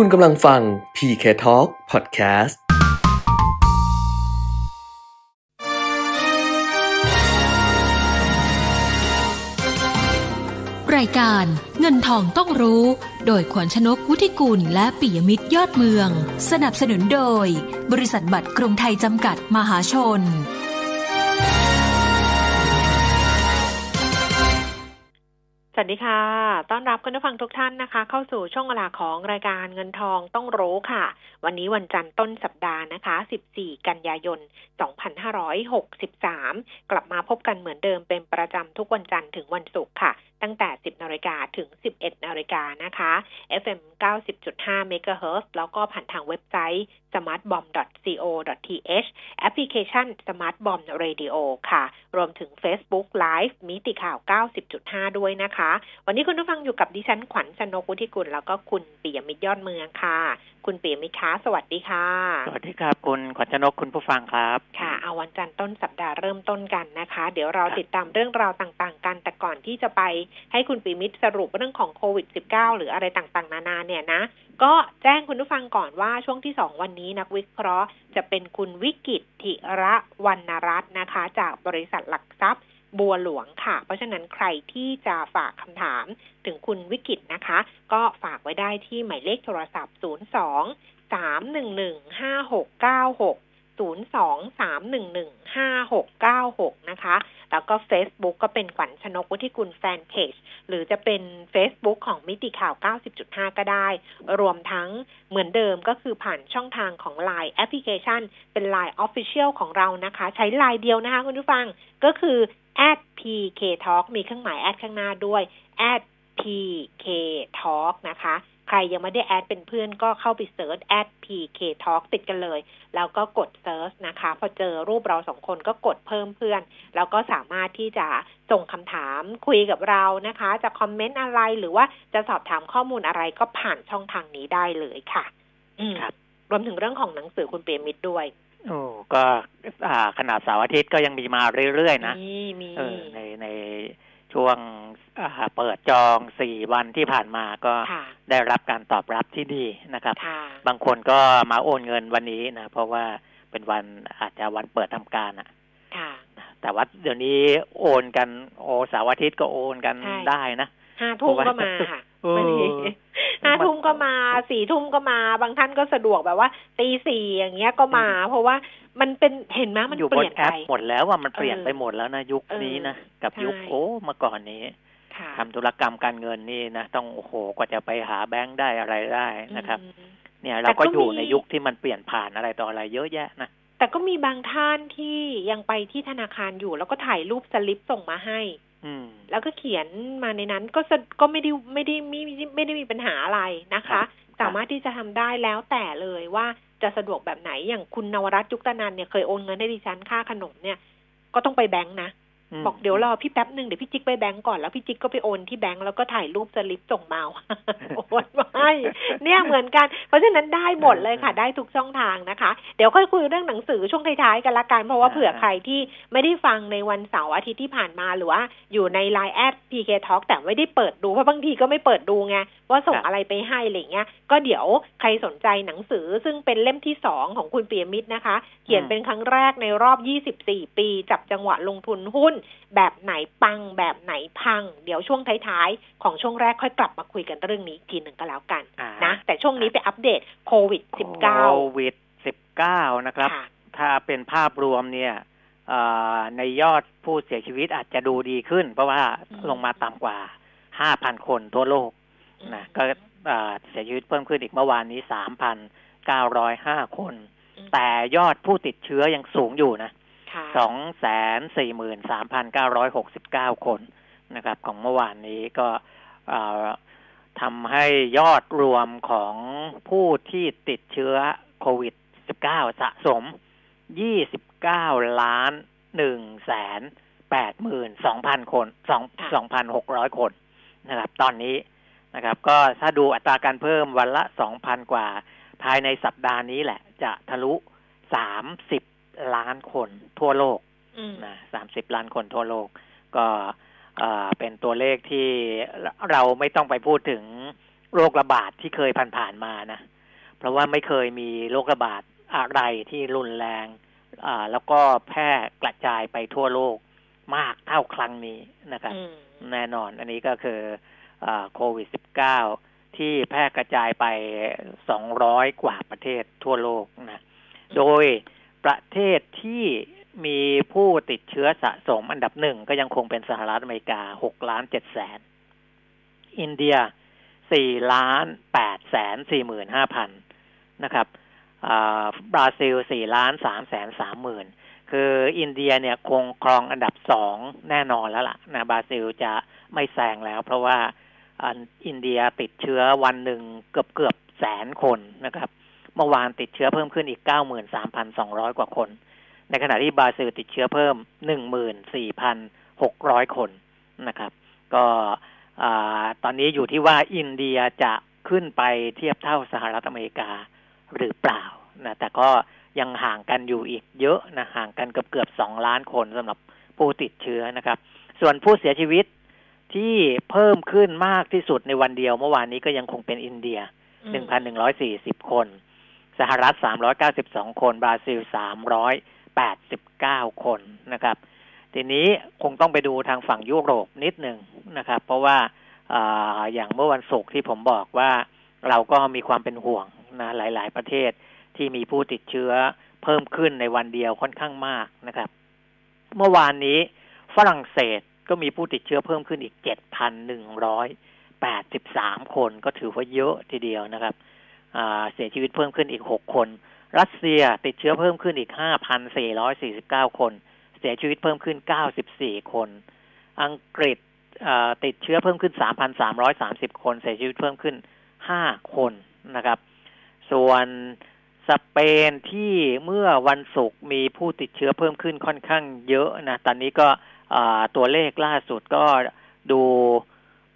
คุณกำลังฟัง PK Talk Podcast รายการเงินทองต้องรู้ โดยขวัญชนกวุฒิกุลและปิยมิตรยอดเมือง สนับสนุนโดย บริษัทบัตรกรุงไทยจำกัดมหาชน สวัสดีค่ะ ต้อนรับคุณผู้ฟังทุกท่านนะคะ เข้าสู่ช่วงเวลาของรายการเงินทองต้องรู้ค่ะ วันนี้วันจันทร์ต้นสัปดาห์นะคะ 14 กันยายน 2563 กลับมาพบกันเหมือนเดิมเป็นประจำทุกวันจันทร์ถึงวันศุกร์ค่ะตั้งแต่ 10นาฬิกาถึง 11นาฬิกานะคะ FM 90.5 MHz แล้วก็ผ่านทางเว็บไซต์ smartbomb.co.th แอปพลิเคชัน smartbomb radio ค่ะ รวมถึง Facebook Live มิติข่าว 90.5 ด้วยนะคะ วันนี้คุณผู้ฟังอยู่กับดิฉันขวัญชนกวุฒิกุลแล้วก็คุณปิยมิตรยอดเมืองค่ะคุณปิยมิตรคะสวัสดีค่ะ สวัสดีครับ คุณขวัญชนกคุณผู้ฟังครับ ค่ะ เอาวันจันทร์ต้นสัปดาห์เริ่มต้นกันนะคะ เดี๋ยวเราติดตามเรื่องราวต่างๆ กัน แต่ก่อนที่จะไปให้คุณปิยมิตรสรุปเรื่องของโควิด -19 หรืออะไรต่างๆ นานาเนี่ยนะ ก็แจ้งคุณผู้ฟังก่อนว่าช่วงที่สองวันนี้นักวิเคราะห์ จะเป็นคุณวิกิตธิระวรรณรัตน์นะคะ จากบริษัทหลักทรัพย์ บัวหลวงค่ะ เพราะฉะนั้นใครที่จะฝากคำถามถึงคุณวิกิตนะคะ ก็ฝากไว้ได้ที่หมายเลขโทรศัพท์ 02 311 5696 02 311 5696 นะคะ แล้วก็ Facebook ก็เป็นขวัญชนกวุฒิกุลแฟนเพจ หรือจะเป็น Facebook ของมิติข่าว 90.5 ก็ได้ รวมทั้งเหมือนเดิมก็คือผ่านช่องทางของ Line แอปพลิเคชัน เป็น Line Official ของเรานะคะ ใช้ Line เดียวนะคะคุณผู้ฟัง ก็คือ @pk talk มีเครื่องหมาย at ข้างหน้าด้วย @pk talk นะคะ ใครยังไม่ได้ add เป็นเพื่อนก็เข้าไป search @pk talk ติดกันเลย แล้วก็กด search นะคะ พอเจอรูปเราสองคนก็กดเพิ่มเพื่อน แล้วก็สามารถที่จะส่งคำถามคุยกับเรานะคะ จะคอมเมนต์อะไรหรือว่าจะสอบถามข้อมูลอะไรก็ผ่านช่องทางนี้ได้เลยค่ะ อืมครับรวมถึงเรื่องของหนังสือคุณเปรมิตรด้วย โอ้ก็อ่าขนาดเสาร์อาทิตย์ก็ยังมีมาเรื่อยๆนะมีมีเออในในช่วงอ่าเปิดจองสี่วันที่ผ่านมาก็ค่ะได้รับการตอบรับที่ดีนะครับค่ะบางคนก็มาโอนเงินวันนี้นะเพราะว่าเป็นวันอาจจะวันเปิดทำการอะค่ะแต่ว่าเดี๋ยวนี้โอนกันโอเสาร์อาทิตย์ก็โอนกันใช่ได้นะ ห้าทุ่มก็มาค่ะเออวันนี้ห้าทุ่มก็มาสี่ทุ่มก็มา บางท่านก็สะดวกแบบว่าตีสี่อย่างเงี้ยก็มา เพราะว่ามันเป็นเห็นไหมมันอยู่เปบลี่นยนแอไปปหมดแล้วว่ามันเปลี่ยนเออไปหมดแล้วนะยุคเออนี้นะกับใช่ยุคโอ้เมื่อก่อนนี้ค่ะทำธุรกรรมการเงินนี่นะต้องโอ้โหกว่าจะไปหาแบงค์ได้อะไรได้นะครับอืมเนี่ยแต่เราก็ก็อยู่มีในยุคที่มันเปลี่ยนผ่านอะไรต่ออะไรเยอะแยะนะแต่ก็มีบางท่านที่ยังไปที่ธนาคารอยู่ แล้วก็ถ่ายรูปสลิปส่งมาให้อืม แล้วก็เขียนมาในนั้นก็สะก็ไม่ได้ไม่ได้ไม่ไม่ไม่ได้มีปัญหาอะไรนะครัคะบสามารถที่จะทำได้แล้วแต่เลยว่าจะสะดวกแบบไหนอย่างคุณนวรัตน์ยุคตนันเนี่ยเคยโอนเงินให้ดิฉันค่าขนมเนี่ย ก็ต้องไปแบงค์นะม บอกเดี๋ยวรอพี่แป๊บหนึ่งเดี๋ยวพี่จิ๊กไปแบงก์ก่อนแล้วพี่จิ๊กก็ไปโอนที่แบงก์แล้วก็ถ่ายรูปสลิปส่งมาว่าโอนมาให้เนี่ยเหมือนกัน เพราะฉะนั้นได้หมดเลยค่ะ ได้ทุกช่องทางนะคะ เดี๋ยวค่อยคุยเรื่องหนังสือช่วงท้ายๆกันละกันเพราะว่าเผื่อใครที่ไม่ได้ฟังในวันเสาร์อาทิตย์ที่ผ่านมาหรือว่าอยู่ใน Line แอด PK Talk แต่ไม่ได้เปิดดูเพราะบางทีก็ไม่เปิดดูไง ว่าส่งอะไรไปให้อะไรเงี้ยก็เดี๋ยวใครสนใจหนังสือซึ่งเป็นเล่มที่สองของคุณเปียมิตรนะคะ เขียนเป็นครั้งแรกในรอบ 24 ปี จับจังหวะลงทุนหุ้น แบบไหนปัง แบบไหนพัง เดี๋ยวช่วงท้ายๆ ของช่วงแรกค่อยกลับมาคุยกันเรื่องนี้อีกทีหนึ่งก็แล้วกันอ่านะ แต่ช่วงนี้ไปอัปเดตโควิดโค19วิดสิบเก้านะครับค่ะถ้าเป็นภาพรวมเนี่ยเอ่อในยอดผู้เสียชีวิตอาจจะดูดีขึ้น เพราะว่าอืมลงมาต่ำกว่า 5,000 คนทั่วโลก นะก็เอ่อเสียชีวิตเพิ่มขึ้นอีกเมื่อวานนี้3,905คนอืมแต่ยอดผู้ติดเชื้อยังสูงอยู่นะค่ะ243,969คนนะครับ ของเมื่อวานนี้ก็เอ่อทำให้ยอดรวมของผู้ที่ติดเชื้อโควิด 19 สะสม 29 ล้าน1แสน8หมื่น2,000คน2 2,600 คนนะครับ ตอนนี้ นะครับ ก็ถ้าดูอัตราการเพิ่มวันละ2,000กว่า ภายในสัปดาห์นี้แหละ จะทะลุ30ล้านคนทั่วโลกอืมนะ30ล้านคนทั่วโลก ก็เอ่อเป็นตัวเลขที่เราไม่ต้องไปพูดถึงโรคระบาดที่เคยผ่านๆมานะ เพราะว่าไม่เคยมีโรคระบาดอะไรที่รุนแรงอ่าแล้วก็แพร่กระจายไปทั่วโลกมากเท่าครั้งนี้นะครับอืมแน่นอน อันนี้ก็คืออา โควิด -19 ที่แพร่กระจายไป 200 กว่าประเทศทั่วโลกนะ โดยประเทศที่มีผู้ติดเชื้อสะสมอันดับหนึ่งก็ยังคงเป็นสหรัฐอเมริกา 6 ล้าน 7 แสน อินเดีย 4 ล้าน 8 แสน4หมื่น5พันนะครับบราซิล 4 ล้าน 3 แสน 3 หมื่นคืออินเดียเนี่ยคงครองอันดับสองแน่นอนแล้วล่ะนะบราซิลจะไม่แซงแล้ว เพราะว่า อินเดียติดเชื้อวันหนึ่งเกือบเกือบแสนคนนะครับเมื่อวานติดเชื้อเพิ่มขึ้นอีก93,200กว่าคน ในขณะที่บราซิลติดเชื้อเพิ่ม14,600คนนะครับ ก็อ่าตอนนี้อยู่ที่ว่าอินเดียจะขึ้นไปเทียบเท่าสหรัฐอเมริกาหรือเปล่านะแต่ก็ยังห่างกันอยู่อีกเยอะนะห่างกันเกือบเกือบสองล้านคนสำหรับผู้ติดเชื้อนะครับ ส่วนผู้เสียชีวิต ที่เพิ่มขึ้นมากที่สุดในวันเดียว เมื่อวานนี้ก็ยังคงเป็นอินเดียอืมหนึ่งพันหนึ่งร้อยสี่สิบคน สหรัฐสามร้อยเก้าสิบสองคน บราซิลสามร้อยแปดสิบเก้าคนนะครับ ทีนี้คงต้องไปดูทางฝั่งยุโรปนิดหนึ่งนะครับ เพราะว่าอาอย่างเมื่อวันศุกร์ที่ผมบอกว่าเราก็มีความเป็นห่วงนะหลาย ๆ ประเทศที่มีผู้ติดเชื้อเพิ่มขึ้นในวันเดียวค่อนข้างมากนะครับ เมื่อวานนี้ฝรั่งเศส ก็มีผู้ติดเชื้อเพิ่มขึ้นอีก7,183คนก็ถือว่าเยอะทีเดียวนะครับเสียชีวิตเพิ่มขึ้นอีก6คน รัสเซียติดเชื้อเพิ่มขึ้นอีก5,449คน เสียชีวิตเพิ่มขึ้น94คน อังกฤษติดเชื้อเพิ่มขึ้น3,330คน เสียชีวิตเพิ่มขึ้น5คนนะครับ ส่วนสเปนที่เมื่อวันศุกร์มีผู้ติดเชื้อเพิ่มขึ้นค่อนข้างเยอะนะ ตอนนี้ก็ ตัวเลขล่าสุดก็ดู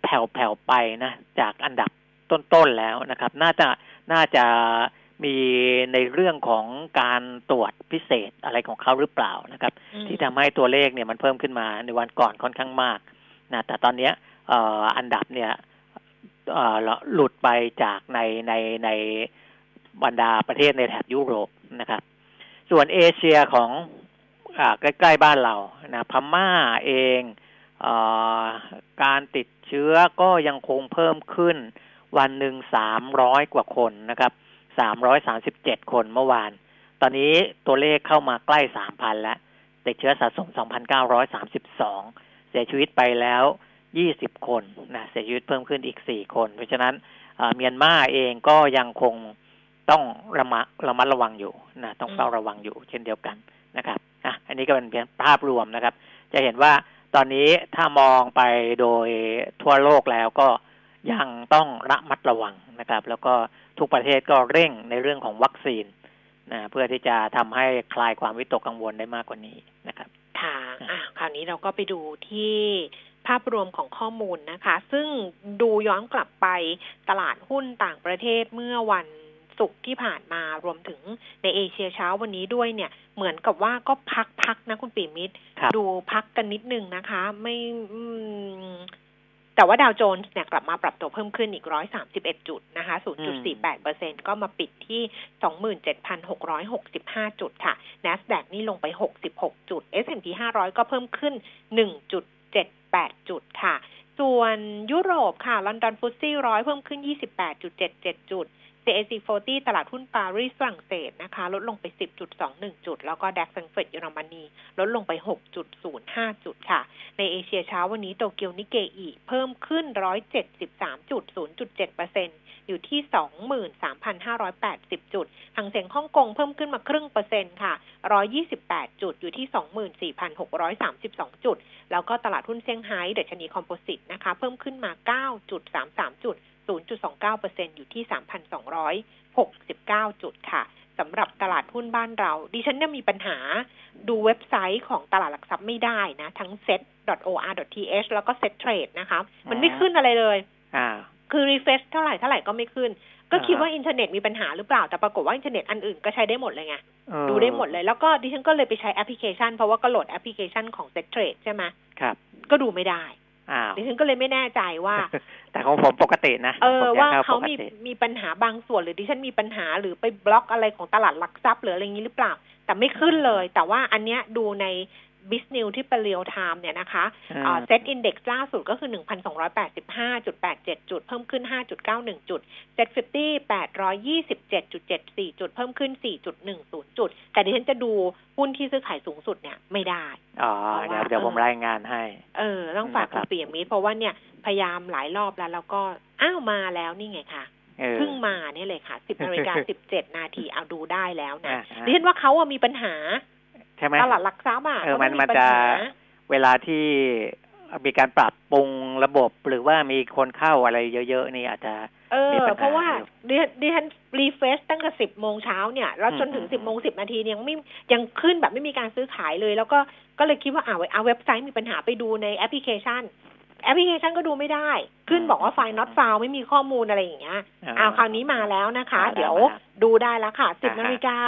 แผ่วๆไปนะ จากอันดับต้นๆแล้วนะครับ น่าจะน่าจะมีในเรื่องของการตรวจพิเศษอะไรของเขาหรือเปล่านะครับอืมที่ทำให้ตัวเลขเนี่ยมันเพิ่มขึ้นมาในวันก่อนค่อนข้างมากนะแต่ตอนเนี้ยเอ่ออันดับเนี่ยเอ่อหลุดไปจากในในในบรรดาประเทศในแถบยุโรปนะครับ ส่วนเอเชียของอ่า ใกล้ ๆ บ้านเรานะพม่าเองเออการติดเชื้อก็ยังคงเพิ่มขึ้น วันหนึ่งสามร้อยกว่าคนนะครับสามร้อยสาสิบเจ็ดคนเมื่อวาน ตอนนี้ตัวเลขเข้ามาใกล้สามพันแล้ว ติดเชื้อสะสม2,932เก้าร้อยสามสิบสองเสียชีวิตไปแล้ว20คนนะเสียชีวิตเพิ่มขึ้นอีก4คน เพราะฉะนั้นเอ่อเมียนมาเองก็ยังคงต้องระมัดระมัดระวังอยู่นะต้องเฝ้าระวังอยู่เช่นเดียวกันนะครับ อะอันนี้ก็เป็นเพียงภาพรวมนะครับ จะเห็นว่าตอนนี้ถ้ามองไปโดยทั่วโลกแล้วก็ยังต้องระมัดระวังนะครับ แล้วก็ทุกประเทศก็เร่งในเรื่องของวัคซีนนะเพื่อที่จะทำให้คลายความวิตกกังวลได้มากกว่านี้นะครับค่ะอะคราวนี้เราก็ไปดูที่ภาพรวมของข้อมูลนะคะ ซึ่งดูย้อนกลับไปตลาดหุ้นต่างประเทศเมื่อวัน ศุกร์ที่ผ่านมารวมถึงในเอเชียเช้าวันนี้ด้วยเนี่ย เหมือนกับว่าก็พักพักๆนะคุณปีมิตรครับดูพักกันนิดนึงนะคะ ไม่อืมแต่ว่าดาวโจนส์เนี่ยกลับมาปรับตัวเพิ่มขึ้นอีก 131 จุดนะคะ 0.48เปอร์เซ็นก็มาปิดที่ 27,665 จุดค่ะ NASDAQ นี่ลงไป 66 จุด S&P 500 ก็เพิ่มขึ้น 1.78 จุดค่ะ ส่วนยุโรปค่ะ ลอนดอนฟุตซี่ร้อยเพิ่มขึ้น 28.77 จุด CAC 40 ตลาดหุ้นปารีสฝรั่งเศสนะคะ ลดลงไป 10.21 จุด แล้วก็ดัคซังเฟิร์ตเยอรมนี ลดลงไป 6.05 จุดค่ะ ในเอเชียเช้าวันนี้โตเกียวนิเกอีเพิ่มขึ้น 173.0.7%อยู่ที่ 23,580 จุดหางเสียงฮ่องกงเพิ่มขึ้นมาครึ่งเปอร์เซ็นต์ค่ะ 128 จุด อยู่ที่ 24,632 จุด แล้วก็ตลาดหุ้นเซี่ยงไฮ้ดัชนีคอมโพสิตนะคะ เพิ่มขึ้นมา 9.33 จุด 0.29%อยู่ที่ 3,269 จุดค่ะสำหรับตลาดหุ้นบ้านเรา ดิฉันเนี่ยมีปัญหาดูเว็บไซต์ของตลาดหลักทรัพย์ไม่ได้นะ ทั้ง set.or.th แล้วก็ Settrade นะคะ มันไม่ขึ้นอะไรเลยอ่าคือ refresh เท่าไหร่เท่าไหร่ก็ไม่ขึ้น ก็คิดอ่าฮะว่าอินเทอร์เน็ตมีปัญหาหรือเปล่า แต่ปรากฏว่าอินเทอร์เน็ตอันอื่นก็ใช้ได้หมดเลยไงเออดูได้หมดเลย แล้วก็ดิฉันก็เลยไปใช้แอปพลิเคชัน เพราะว่าก็โหลดแอปพลิเคชันของ Settrade ใช่ไหมครับ ก็ดูไม่ได้ อ้าวดิฉันก็เลยไม่แน่ใจว่า แต่ของผมปกตินะ เออผมยังว่าข้เขาปกมีติมีปัญหาบางส่วนหรือดิฉันมีปัญหาหรือไปบล็อกอะไรของตลาดหลักทรัพย์หรืออะไรอย่างนี้หรือเปล่า แต่ไม่ขึ้นเลย แต่ว่าอันเนี้ยดูใน Bisnews ที่เป็น real time เนี่ยนะคะเซ็ตอินดี x ล่าสุดก็คือ 1,285.87 จุด เพิ่มขึ้น 5.91 จุด SET50 827.74 จุด เพิ่มขึ้น 4.10 จุด แต่ดิฉันจะดูหุ้นที่ซื้อขายสูงสุดเนี่ยไม่ได้ อ๋อเพราะเดี๋ยวว่าเดี๋ยวเออผมรายงานให้ เออ ต้องฝากนะครับคุณบเปียมิตรเพราะว่าเนี่ยพยายามหลายรอบแล้ว แล้วก็อ้าวมาแล้วนี่ไงค่ะเออเพิ่งมาเนี่ยเลยค่ะ 10นาฬิกา17 นาทีเอาดูได้แล้วนะอ่าฮะดิฉันว่าเขาอะมีปัญหาใช่ไหมตลาดหลักทรัพย์อะเออเขามันมันจะปัญหาเวลาที่มีการปรับปรุงระบบหรือว่ามีคนเข้าอะไรเยอะๆนี่อาจจะเออมีปัญหาเพราะว่าอยู่ดิฉันดิฉัน refresh ตั้งแต่สิบโมงเช้าเนี่ย แล้วจนถึงอืมสิบโมงสิบนาทีเนี่ยยังไม่ยังขึ้นแบบไม่มีการซื้อขายเลย แล้วก็ก็เลยคิดว่าอ่าเอาเว็บไซต์มีปัญหาไปดูในแอปพลิเคชัน แอปพลิเคชันก็ดูไม่ได้ ขึ้นบอกว่าไฟล์ not found ไม่มีข้อมูลอะไรอย่างเงี้ยอ้าวคราวนี้มาแล้วนะคะมาแล้วเดี๋ยวมาแล้วดูได้แล้วค่ะ10อ่าฮะนาฬิกา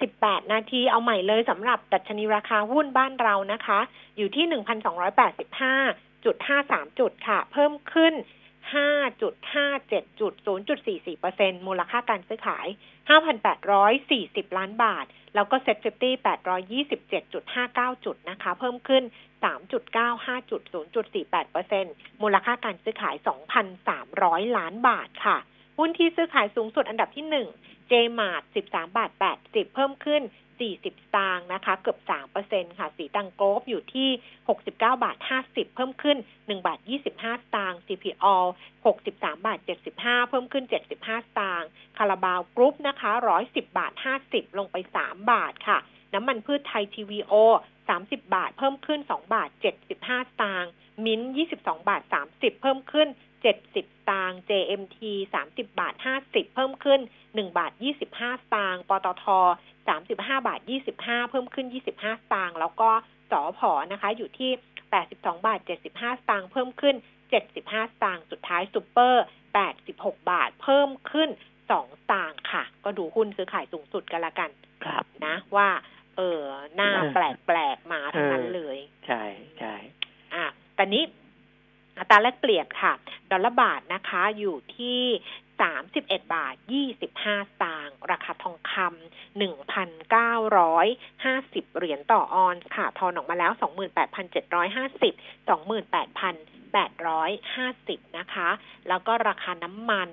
18 นาทีเอาใหม่เลยสำหรับดัชนีราคาหุ้นบ้านเรานะคะ อยู่ที่ 1,285.53 จุดค่ะ เพิ่มขึ้น 5.57จุด0.44%มูลค่าการซื้อขาย 5,840 ล้านบาท แล้วก็ SET Fifty 827.59 จุดนะคะ เพิ่มขึ้น 3.95จุด0.48%มูลค่าการซื้อขาย 2,300 ล้านบาทค่ะ หุ้นที่ซื้อขายสูงสุดอันดับที่1 JMart 13บาท80 เพิ่มขึ้น 40 สตางค์นะคะ เกือบ 3%ค่ะ สีตังโกลบอยู่ที่ 69 บาท 50 เพิ่มขึ้น 1 บาท 25 สตางค์ CPO 63 บาท 75 เพิ่มขึ้น 75 สตางค์คาราบาวกรุ๊ปนะคะ 110 บาท 50 ลงไป 3 บาทค่ะ น้ำมันพืชไทย TVO 30 บาท เพิ่มขึ้น 2 บาท 75 สตางค์ มิ้นท์22 บาท 30 เพิ่มขึ้น 70 ตางค์ JMT 30 บาท 50 เพิ่มขึ้น 1 บาท 25 สตางค์ปตท 35 บาท 25 เพิ่มขึ้น 25 สตางค์แล้วก็สอพอนะคะ อยู่ที่ 82 บาท 75 สตางค์เพิ่มขึ้น 75 สตางค์สุดท้ายซูเปอร์ 86 บาท เพิ่มขึ้น 2 สตางค์ค่ะ ก็ดูหุ้นซื้อขายสูงสุดกันละกันครับนะว่า เออหน้าเออแปลกๆมาทั้งนั้นเออเลย ใช่ใช่อะแต่นี้ อัตราแลกเปลี่ยนค่ะ ดอลลาร์บาทนะคะอยู่ที่สามสิบเอ็ดบาทยี่สิบห้าตางค์ราคาทองคำหนึ่งพันเก้าร้อยห้าสิบเหรียญต่อออนซ์ค่ะ ทอนออกมาแล้วสองหมื่นแปดพันเจ็ดร้อยห้าสิบสองหมื่นแปดพันแปดร้อยห้าสิบนะคะ แล้วก็ราคาน้ำมัน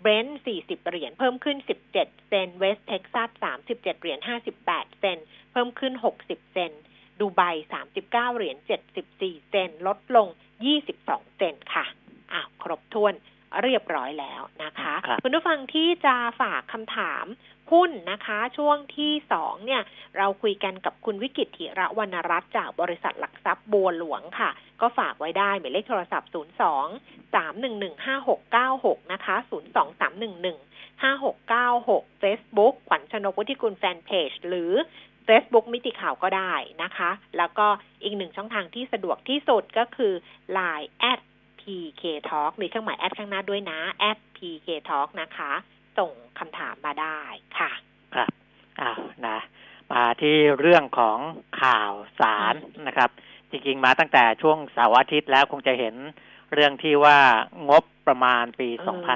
เบรนท์สี่สิบเหรียญ เพิ่มขึ้นสิบเจ็ดเซนต์ เวสเท็กซัสสามสิบเจ็ดเหรียญห้าสิบแปดเซนต์ เพิ่มขึ้นหกสิบเซนต์ ดูไบ 39 เหรียญ 74 เซนต์ ลดลง 22 เซนต์ค่ะอ้าวครบถ้วนเรียบร้อยแล้วนะคะครับคุณผู้ฟังที่จะฝากคำถามหุ้นนะคะ ช่วงที่สองเนี่ย เราคุยกันกับคุณวิกิตถิระวรรณรัตน์จากบริษัทหลักทรัพย์บัวหลวงค่ะ ก็ฝากไว้ได้หมายเลขโทรศัพท์ 02 311 5696 นะคะ 02 311 5696 Facebook ขวัญชนกวุฒิกุลแฟนเพจ หรือ Facebook มิติข่าวก็ได้นะคะ แล้วก็อีกหนึ่งช่องทางที่สะดวกที่สุดก็คือ Line at PK Talk มีเครื่องหมายแอดข้างหน้าด้วยนะ at PK Talk นะคะ ส่งคำถามมาได้ค่ะ ครับอ้าวนะ มาที่เรื่องของข่าวสารนะครับ จริงๆ มาตั้งแต่ช่วงเสาร์อาทิตย์แล้วคงจะเห็นเรื่องที่ว่างบประมาณปีเออ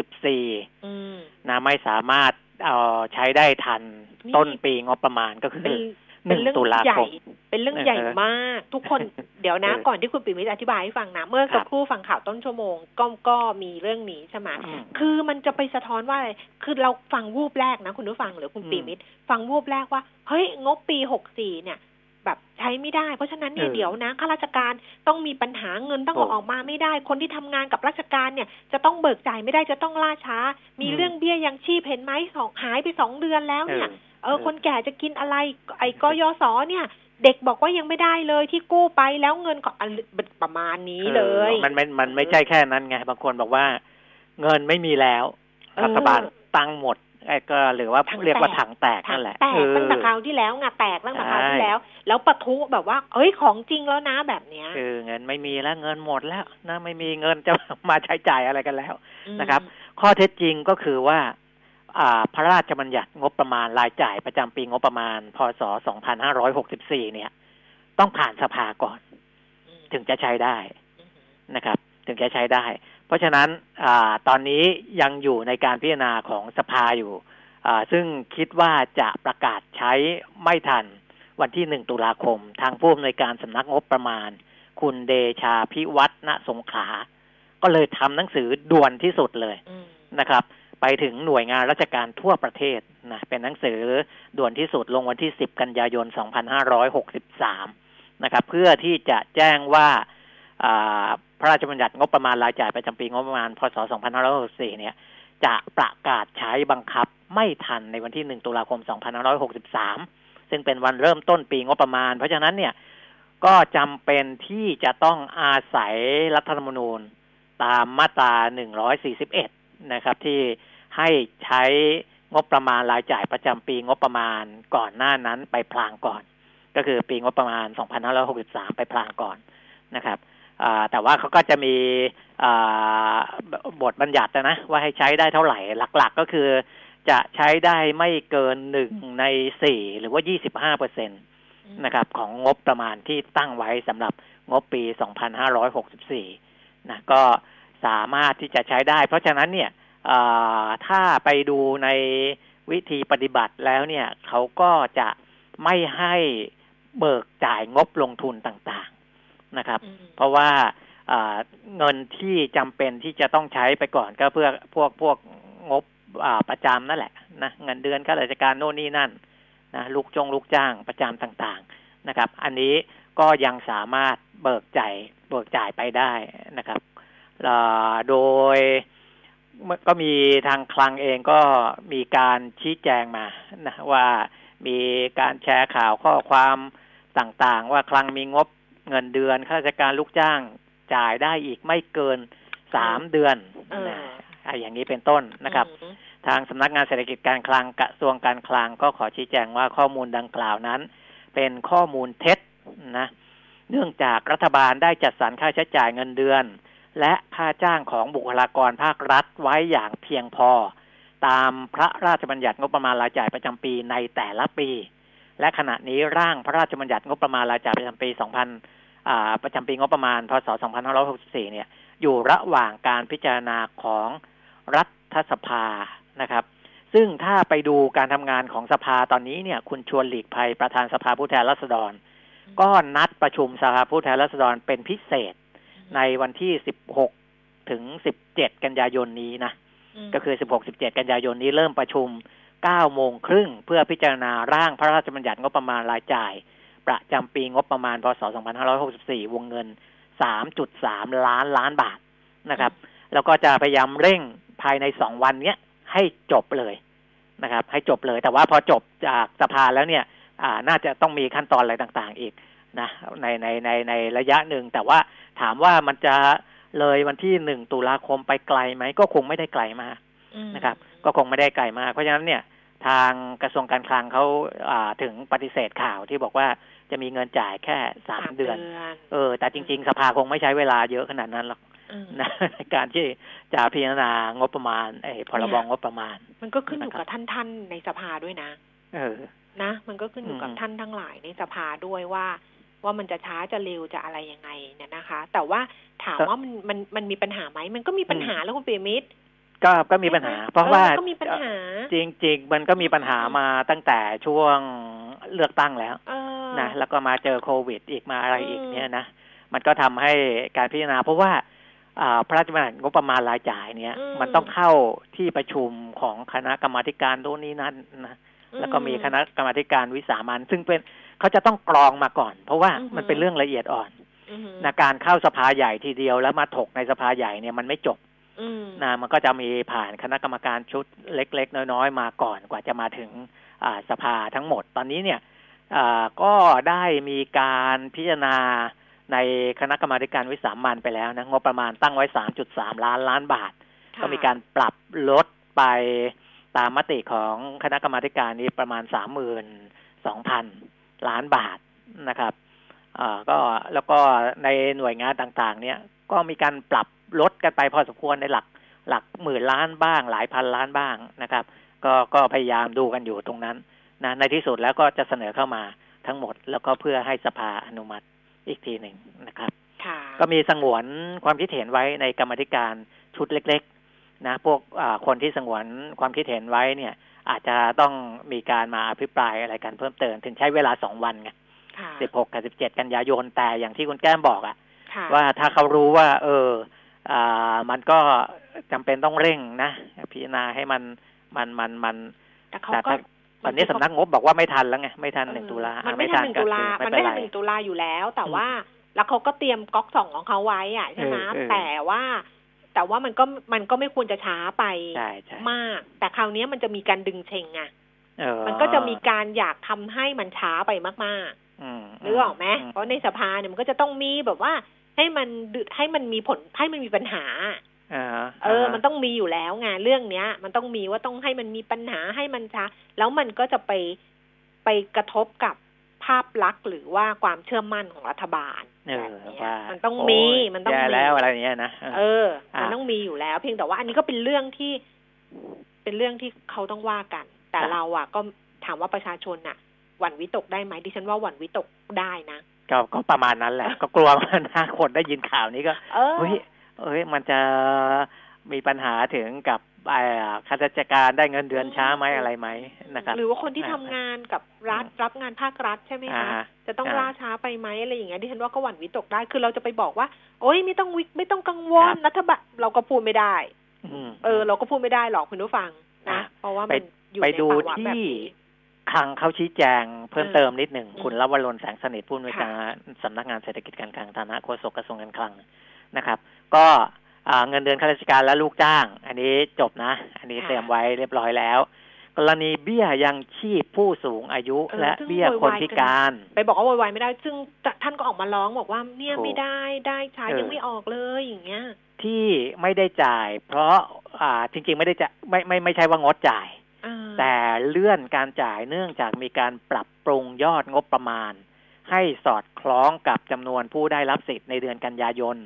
2564อืมนะไม่สามารถเอา ใช้ได้ทันนี่ต้นปีงบประมาณก็คือเป็นหเป็นนึ่งเรื่องตุลาใหญ่คมเป็นเรื่องใหญ่เออมาก ทุกคนเดี๋ยวนะเออก่อนที่คุณปิมิตรอธิบายให้ฟังนะ เมื่อสักครับครู่ฟังข่าวต้นชั่วโมง ก็ก็มีเรื่องนี้ใช่ไหมอืมคือมันจะไปสะท้อนว่าอะไร คือเราฟังวูบแรกนะ คุณผู้ฟังหรือคุณอืมปีมิตรฟังวูบแรกว่า เฮ้ย งบปีหกสี่เนี่ย แบบใช้ไม่ได้ เพราะฉะนั้นเนี่ยเออเดี๋ยวนะข้าราชการต้องมีปัญหาเงินต้องโอ้เอาออกมาไม่ได้ คนที่ทำงานกับราชการเนี่ย จะต้องเบิกจ่ายไม่ได้จะต้องล่าช้า มีอืมเรื่องเบี้ยยังชีพเห็นไหมสองหายไปสองเดือนแล้วเนี่ยเออเออคนแก่จะกินอะไร ไอ้กยศเนี่ยเด็กบอกว่ายังไม่ได้เลยที่กู้ไปแล้วเงินก็อันประมาณนี้เลยออมันมันมันไม่ใช่แค่นั้นไงบางคนบอกว่า เงินไม่มีแล้วเออรัฐบาลตังค์หมดไอ้ ก็หรือว่าถังแตกเรียกว่าถังแตกถันั่งนแหละแตกเออตั้งแต่คราวที่แล้วไงแตกตั้งแต่คราวที่ใช่แล้ว แล้วปะทุแบบว่า เอ้ยของจริงแล้วนะแบบเนี้ยคือเงินไม่มีแล้วเงินหมดแล้วนะไม่มีเงินจะมาใช้จ่ายอะไรกันแล้วอืมนะครับ ข้อเท็จจริงก็คือว่าอ่าพระราชบัญญัติงบประมาณรายจ่ายประจำปีงบประมาณ พศ 2564 เนี่ย ต้องผ่านสภาก่อนอืมถึงจะใช้ได้นะครับ ถึงจะใช้ได้ เพราะฉะนั้นอตอนนี้ยังอยู่ในการพิจารณาของสภาอยู่ซึ่งคิดว่าจะประกาศใช้ไม่ทันวันที่หนึ่งตุลาคม ทางผู้อำนวยการสำนักงบประมาณ คุณเดชาพิวัฒนสงขา ก็เลยทำหนังสือด่วนที่สุดเลยนะครับ ไปถึงหน่วยงานราชการทั่วประเทศนะเป็นหนังสือด่วนที่สุดลงวันที่10กันยายน2563นะครับ เพื่อที่จะแจ้งว่า พระราชบัญญัติงบประมาณรายจ่ายประจำปีงบประมาณพศ 2564 เนี่ย จะประกาศใช้บังคับไม่ทันในวันที่ 1 ตุลาคม 2563 ซึ่งเป็นวันเริ่มต้นปีงบประมาณ เพราะฉะนั้นเนี่ยก็จำเป็นที่จะต้องอาศัยรัฐธรรมนูญตามมาตรา 141 นะครับ ที่ให้ใช้งบประมาณรายจ่ายประจำปีงบประมาณก่อนหน้านั้นไปพลางก่อน ก็คือปีงบประมาณ 2563 ไปพลางก่อนนะครับ แต่ว่าเขาก็จะมีบทบัญญัตินะ ว่าให้ใช้ได้เท่าไหร่หลัก ๆ ก็คือ จะใช้ได้ไม่เกินหนึ่งในสี่หรือว่ายี่สิบห้าเปอร์เซ็นตนะครับ ของงบประมาณที่ตั้งไว้สำหรับงบปีสองพันห้าร้อยหกสิบสี่นะก็สามารถที่จะใช้ได้ เพราะฉะนั้นเนี่ยถ้าไปดูในวิธีปฏิบัติแล้วเนี่ย เขาก็จะไม่ให้เบิกจ่ายงบลงทุนต่างๆ นะครับ เพราะว่าเงินที่จำเป็นที่จะต้องใช้ไปก่อนก็เพื่อพวกพวกงบประจำนั่นแหละนะเงินเดือนข้าราชการโน่นนี่นั่นนะลูกจงลูกจ้างประจำต่างๆนะครับ อันนี้ก็ยังสามารถเบิกจ่ายเบิกจ่ายไปได้นะครับโดยก็มีทางคลังเองก็มีการชี้แจงมานะว่ามีการแชร์ข่าวข้อความต่างๆ ว่าคลังมีงบ เงินเดือนข้าราชการลูกจ้างจ่ายได้อีกไม่เกินสามเดือนนะอย่างนี้เป็นต้นนะครับ ทางสำนักงานเศรษฐกิจการคลังกระทรวงการคลังก็ขอชี้แจงว่าข้อมูลดังกล่าวนั้น เป็นข้อมูลเท็จนะ เนื่องจากรัฐบาลได้จัดสรรค่าใช้จ่ายเงินเดือน และค่าจ้างของบุคลากรภาครัฐไว้อย่างเพียงพอ ตามพระราชบัญญัติงบประมาณรายจ่ายประจำปีในแต่ละปี และขณะนี้ร่างพระราชบัญญัติงบประมาณรายจ่ายประจำปี2000 ประจำปีงบประมาณพศ 2564 เนี่ย อยู่ระหว่างการพิจารณาของรัฐสภานะครับ ซึ่งถ้าไปดูการทำงานของสภาตอนนี้เนี่ย คุณชวนหลีกภัยประธานสภาผู้แทนราษฎร ก็นัดประชุมสภาผู้แทนราษฎรเป็นพิเศษในวันที่ 16 ถึง 17 กันยายนนี้นะ ก็คือ 16 17 กันยายนนี้เริ่มประชุม9โมงครึ่งเพื่อพิจารณาร่างพระราชบัญญัติงบประมาณรายจ่าย ประจำปีงบประมาณพศ 2564 วงเงิน 3.3 ล้านล้านบาทนะครับ แล้วก็จะพยายามเร่งภายในสองวันเนี้ยให้จบเลยนะครับ ให้จบเลย แต่ว่าพอจบจากสภาแล้วเนี่ยอ่าน่าจะต้องมีขั้นตอนอะไรต่างๆ อีกนะในในในในระยะหนึ่ง แต่ว่าถามว่ามันจะเลยวันที่หนึ่งตุลาคมไปไกลไหมก็คงไม่ได้ไกลมากนะครับ ก็คงไม่ได้ไกลมากเพราะฉะนั้นเนี่ย ทางกระทรวงการคลังเขาถึงปฏิเสธข่าวที่บอกว่าจะมีเงินจ่ายแค่สามเดือน เออ แต่จริง ๆ สภาคงไม่ใช้เวลาเยอะขนาดนั้นหรอกนะในการที่จะพิจารณางบประมาณไอ้พรบงบประมาณ มันก็ขึ้นอยู่กับท่านท่านในสภาด้วยนะ เออ นะ มันก็ขึ้นอยู่กับท่านทั้งหลายในสภาด้วยว่า ว่ามันจะช้าจะเร็วจะอะไรยังไงเนี่ยนะคะ แต่ว่าถามว่ามันมันมันมีปัญหาไหมมันก็มีปัญหาแล้วคุณเปียมิตร ก็ก็มีปัญหา เพราะว่าก็มีปัญหา จริง ๆ มันก็มีปัญหามาตั้งแต่ช่วงเลือกตั้งแล้วนะแล้วก็มาเจอโควิดอีกมาอะไรอีกเนี่ยนะมันก็ทำให้การพิจารณา เพราะว่าพระราชบัญญัติงบประมาณรายจ่ายเนี่ย มันต้องเข้าที่ประชุมของคณะกรรมาการโน่นนี้นั่นนะแล้วก็มีคณะกรรมาการวิสามันซึ่งเป็นเขาจะต้องกรองมาก่อน เพราะว่ามันเป็นเรื่องละเอียดอ่อนนะการเข้าสภาใหญ่ทีเดียวแล้วมาถกในสภาใหญ่เนี่ยมันไม่จบ นะมันก็จะมีผ่านคณะกรรมการชุดเล็ก ๆ น้อยๆ มาก่อนกว่าจะมาถึงสภาทั้งหมด ตอนนี้เนี่ยก็ได้มีการพิจารณาในคณะกรรมาการวิสามันไปแล้วนะงบประมาณตั้งไว้สามจุดสามล้านล้านบาท ก็มีการปรับลดไปตามมติของคณะกรรมาการนี้ประมาณสามหมื่นสองพันล้านบาทนะครับอ่าก็แล้วก็ในหน่วยงานต่างๆ เนี่ยก็มีการปรับ ลดกันไปพอสมควรในหลักหลักหมื่นล้านบ้าง หลายพันล้านบ้างนะครับ ก็ก็พยายามดูกันอยู่ตรงนั้นนะในที่สุดแล้วก็จะเสนอเข้ามาทั้งหมด แล้วก็เพื่อให้สภาอนุมัติอีกทีหนึ่งนะครับคก็มีสงวนความคิดเห็นไว้ในกรรมธิการชุดเล็ก ๆ นะ พวกคนที่สงวนความคิดเห็นไว้เนี่ย อาจจะต้องมีการมาอภิปรายอะไรกันเพิ่มเติม ถึงใช้เวลาสองวันไงสิบหกกับสิบเจ็ดกันยายนแต่อย่างที่คุณแก้มบอกอะว่าถ้าเขารู้ว่า เอออ่า มันก็จำเป็นต้องเร่งนะพิจารณาให้มันมันมันมันแต่เขาก็ตอนนี้สำนักงบบอกว่าไม่ทันแล้วไงไม่ทันหนึ่งตุลามันไม่ทันหนึ่งตุลามันไม่ทันหนึ่งตุลาอยู่แล้ว แต่ว่าแล้วเขาก็เตรียมก๊อกสองของเขาไว้อะใช่ไหมแต่ว่าแต่ว่ามันก็มันก็ไม่ควรจะช้าไปมาก แต่คราวนี้มันจะมีการดึงเชงอะมันก็จะมีการอยากทำให้มันช้าไปมากๆนึกออกไหมเพราะในสภาเนี่ยมันก็จะต้องมีแบบว่า ให้มันให้มันมีผลให้มันมีปัญหาเออ มันต้องมีอยู่แล้วไงเรื่องเนี้ย มันต้องมีว่าต้องให้มันมีปัญหาให้มันช้าแล้วมันก็จะไปไปกระทบกับภาพลักษณ์หรือว่าความเชื่อมั่นของรัฐบาลเออว่ามันต้องมีมันต้องมีแล้วอะไรเงี้ยนะเออ มันต้องมีอยู่แล้ว เพียงแต่ว่า อันนี้ก็เป็นเรื่องที่เป็นเรื่องที่เขาต้องว่ากัน แต่เราอะ ก็ถามว่าประชาชนอะ หวั่นวิตกได้ไหมดิฉันว่าหวั่นวิตกได้นะ ก็ก็ประมาณนั้นแหละ ก็กลัวว่านะคนได้ยินข่าวนี้ก็เฮ้ยเอ้ยมันจะมีปัญหาถึงกับข้าราชการได้เงินเดือนช้าไหมอะไรไหมนะครับ หรือว่าคนที่ทำงานกับรัฐรับงานภาครัฐใช่ไหมคะจะต้องล่าช้าไปไหมอะไรอย่างเงี้ยดิฉันว่าก็หวั่นวิตกได้คือเราจะไปบอกว่า โอ้ยไม่ต้องวิไม่ต้องกังวลรัฐบาลเราก็พูดไม่ได้เออ เราก็พูดไม่ได้หรอกคุณผู้ฟังนะเพราะว่ามันอยู่ในภาวะแบบนี้ ทางเขาชี้แจงเพิ่มเติมนิดหนึ่งคุณลวรนแสงสนิทผู้อำนวยการสำนักงานเศรษฐกิจการคลังฐานะโฆษกกระทรวงการคลังนะครับ ก็เงินเดือนข้าราชการและลูกจ้าง อันนี้จบนะ อันนี้เตรียมไว้เรียบร้อยแล้ว กรณีเบี้ยยังชีพผู้สูงอายุและเบี้ยคนพิการ ไปบอกว่าโวยวายไม่ได้ ซึ่งท่านก็ออกมาร้องบอกว่าเนี่ยไม่ได้ได้ใช้ยังไม่ออกเลยอย่างเงี้ย ที่ไม่ได้จ่าย เพราะอ่าจริง ๆ ไม่ได้จะไม่ไม่ไม่ใช่ว่างดจ่าย แต่เลื่อนการจ่ายเนื่องจากมีการปรับปรุงยอดงบประมาณ ให้สอดคล้องกับจำนวนผู้ได้รับสิทธิ์ในเดือนกันยายน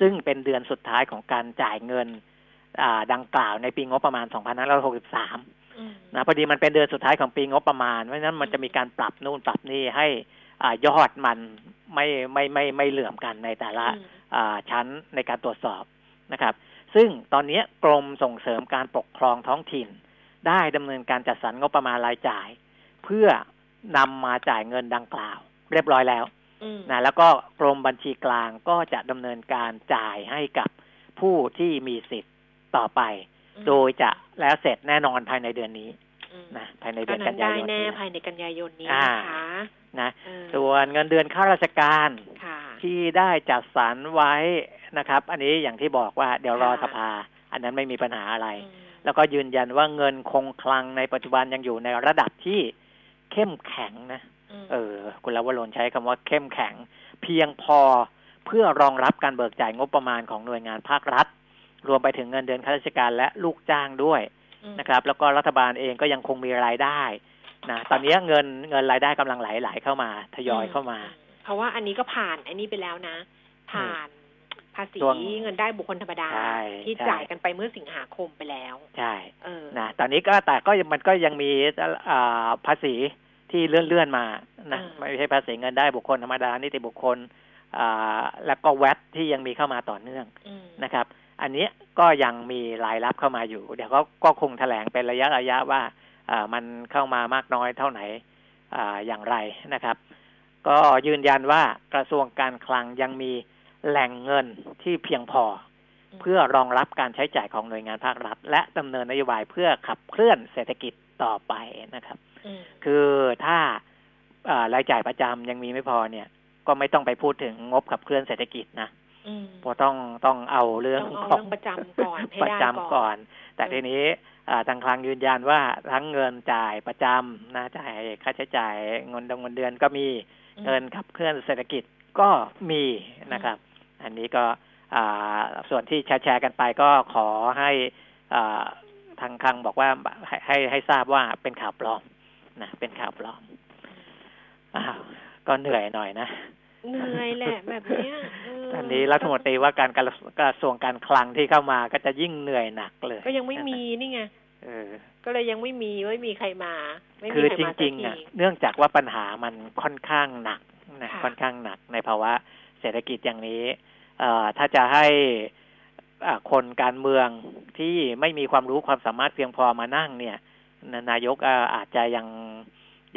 ซึ่งเป็นเดือนสุดท้ายของการจ่ายเงินดังกล่าวในปีงบประมาณ 2563 นะพอดีมันเป็นเดือนสุดท้ายของปีงบประมาณ เพราะฉะนั้นมันจะมีการปรับนู่นปรับนี่ให้อยอดมันไม่ไม่ไม่ไม่เหลื่อมกันในแต่ละชั้นในการตรวจสอบนะครับ ซึ่งตอนนี้กรมส่งเสริมการปกครองท้องถิ่น ได้ดำเนินการจัดสรรงบประมาณรายจ่าย เพื่อนำมาจ่ายเงินดังกล่าว เรียบร้อยแล้วนะแล้วก็กรมบัญชีกลางก็จะดำเนินการจ่ายให้กับผู้ที่มีสิทธิ์ต่อไป โดยจะแล้วเสร็จแน่นอนภายในเดือนนี้นะภายในเดือนกันยายนแน่ภายในกันยายนนี้นะคะนะส่วนเงินเดือนข้าราชการที่ได้จัดสรรไว้นะครับ อันนี้อย่างที่บอกว่าเดี๋ยวรอสภา อันนั้นไม่มีปัญหาอะไร แล้วก็ยืนยันว่าเงินคงคลังในปัจจุบันยังอยู่ในระดับที่เข้มแข็งนะเออ คุณลาวรนใช้คำว่าเข้มแข็ง เพียงพอเพื่อรองรับการเบิกจ่ายงบประมาณของหน่วยงานภาครัฐ รวมไปถึงเงินเดือนข้าราชการและลูกจ้างด้วยนะครับ แล้วก็รัฐบาลเองก็ยังคงมีรายได้นะตอนนี้เงินเงินรายได้กำลังไหลไหลเข้ามา ทยอยเข้ามา เพราะว่าอันนี้ก็ผ่านอันนี้ไปแล้วนะ ผ่าน ภาษีเงินได้บุคคลธรรมดา ที่จ่ายกันไปเมื่อสิงหาคมไปแล้ว ใช่นะตอนนี้ก็แต่ก็มันก็ยังมีภาษีที่เลื่อนเลื่อนมานะไม่ใช่ภาษีเงินได้บุคคลธรรมดานิติบุคคลอ่าแล้วก็แวดที่ยังมีเข้ามาต่อเนื่องนะครับ อันนี้ก็ยังมีรายรับเข้ามาอยู่ เดี๋ยวก็ก็คงแถลงเป็นระยะระยะว่าอ่ามันเข้ามามากน้อยเท่าไหนอ่าอย่างไรนะครับ ก็ยืนยันว่ากระทรวงการคลังยังมี แหล่งเงินที่เพียงพอ เพื่อรองรับการใช้จ่ายของหน่วยงานภาครัฐ และดำเนินนโยบายเพื่อขับเคลื่อนเศรษฐกิจต่อไปนะครับ คือถ้ารายจ่ายประจำยังมีไม่พอเนี่ย ก็ไม่ต้องไปพูดถึงงบขับเคลื่อนเศรษฐกิจนะเพราะต้องต้องเอาเรื่องของประจำก่อนประจำก่อน แต่ทีนี้ทางคลังยืนยันว่าทั้งเงินจ่ายประจำนะจ่ายค่าใช้จ่ายเงินดงเงินเดือนก็มีเงินขับเคลื่อนเศรษฐกิจก็มีนะครับ อันนี้ก็ส่วนที่แชร์กันไปก็ขอให้ทางคลังบอกว่าให้ให้ทราบว่าเป็นข่าวปลอมนะเป็นข่าวปลอมอ้าวก็เหนื่อยหน่อยนะเหนื่อยแหละแบบเนี้ยตอนนี้รัฐมนตรีว่าการกระทรวงการคลังที่เข้ามาก็จะยิ่งเหนื่อยหนักเลย ก็ยังไม่มีนี่ไงก็เลยยังไม่มีไม่มีใครมาคือจริงๆอะเนื่องจากว่าปัญหามันค่อนข้างหนักนะค่อนข้างหนักในภาวะเศรษฐกิจอย่างนี้เอ่อ ถ้าจะให้อ่าคนการเมืองที่ไม่มีความรู้ความสามารถเพียงพอมานั่งเนี่ยนะนายกอ่าอาจจะยัง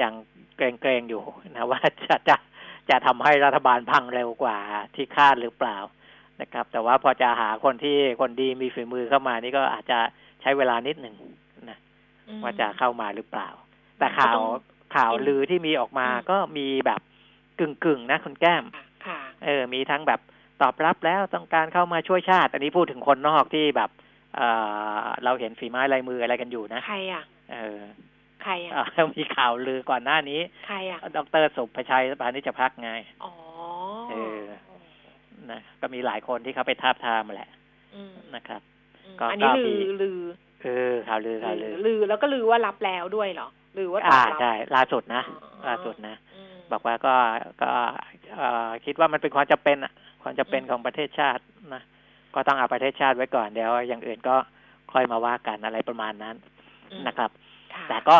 ยังเกรงๆอยู่นะว่าจะจะจะทำให้รัฐบาลพังเร็วกว่าที่คาดหรือเปล่านะครับ แต่ว่าพอจะหาคนที่คนดีมีฝีมือเข้ามานี่ก็อาจจะใช้เวลานิดหนึ่งนะอืมว่าจะเข้ามาหรือเปล่า แต่ข่าวข่าวลือที่มีออกมาอืมก็มีแบบกึ่งกึ่งๆนะคุณแก้มค่ะค่ะเออ มีทั้งแบบ ตอบรับแล้วต้องการเข้ามาช่วยชาติ อันนี้พูดถึงคนนอกที่แบบเออเราเห็นฝีไม้ลายมืออะไรกันอยู่นะ ใครอะ เออ ใครอะเอ่อมีข่าวลือก่อนหน้านี้ ใครอะ ดรสุภชัยพานิชพักไง อ๋อ เออ นะ ก็มีหลายคนที่เขาไปทาบทามมาแหละอืมนะครับอืมก็อันนี้ก็ลืมีอลือ เออ ข่าวลือข่าวลือ ลือแล้วก็ลือว่ารับแล้วด้วยเหรอ ลือว่าตออ่าบรับใช่ล่าสุดนะอ๋อล่าสุดนะมบอกว่าก็ ก็เอ่อคิดว่ามันเป็นความจำเป็นอะ ความจำเป็นอืมของประเทศชาตินะก็ต้องเอาประเทศชาติไว้ก่อนเดี๋ยวอย่างอื่นก็ค่อยมาว่ากันอะไรประมาณนั้นอืมนะครับค่ะแต่ก็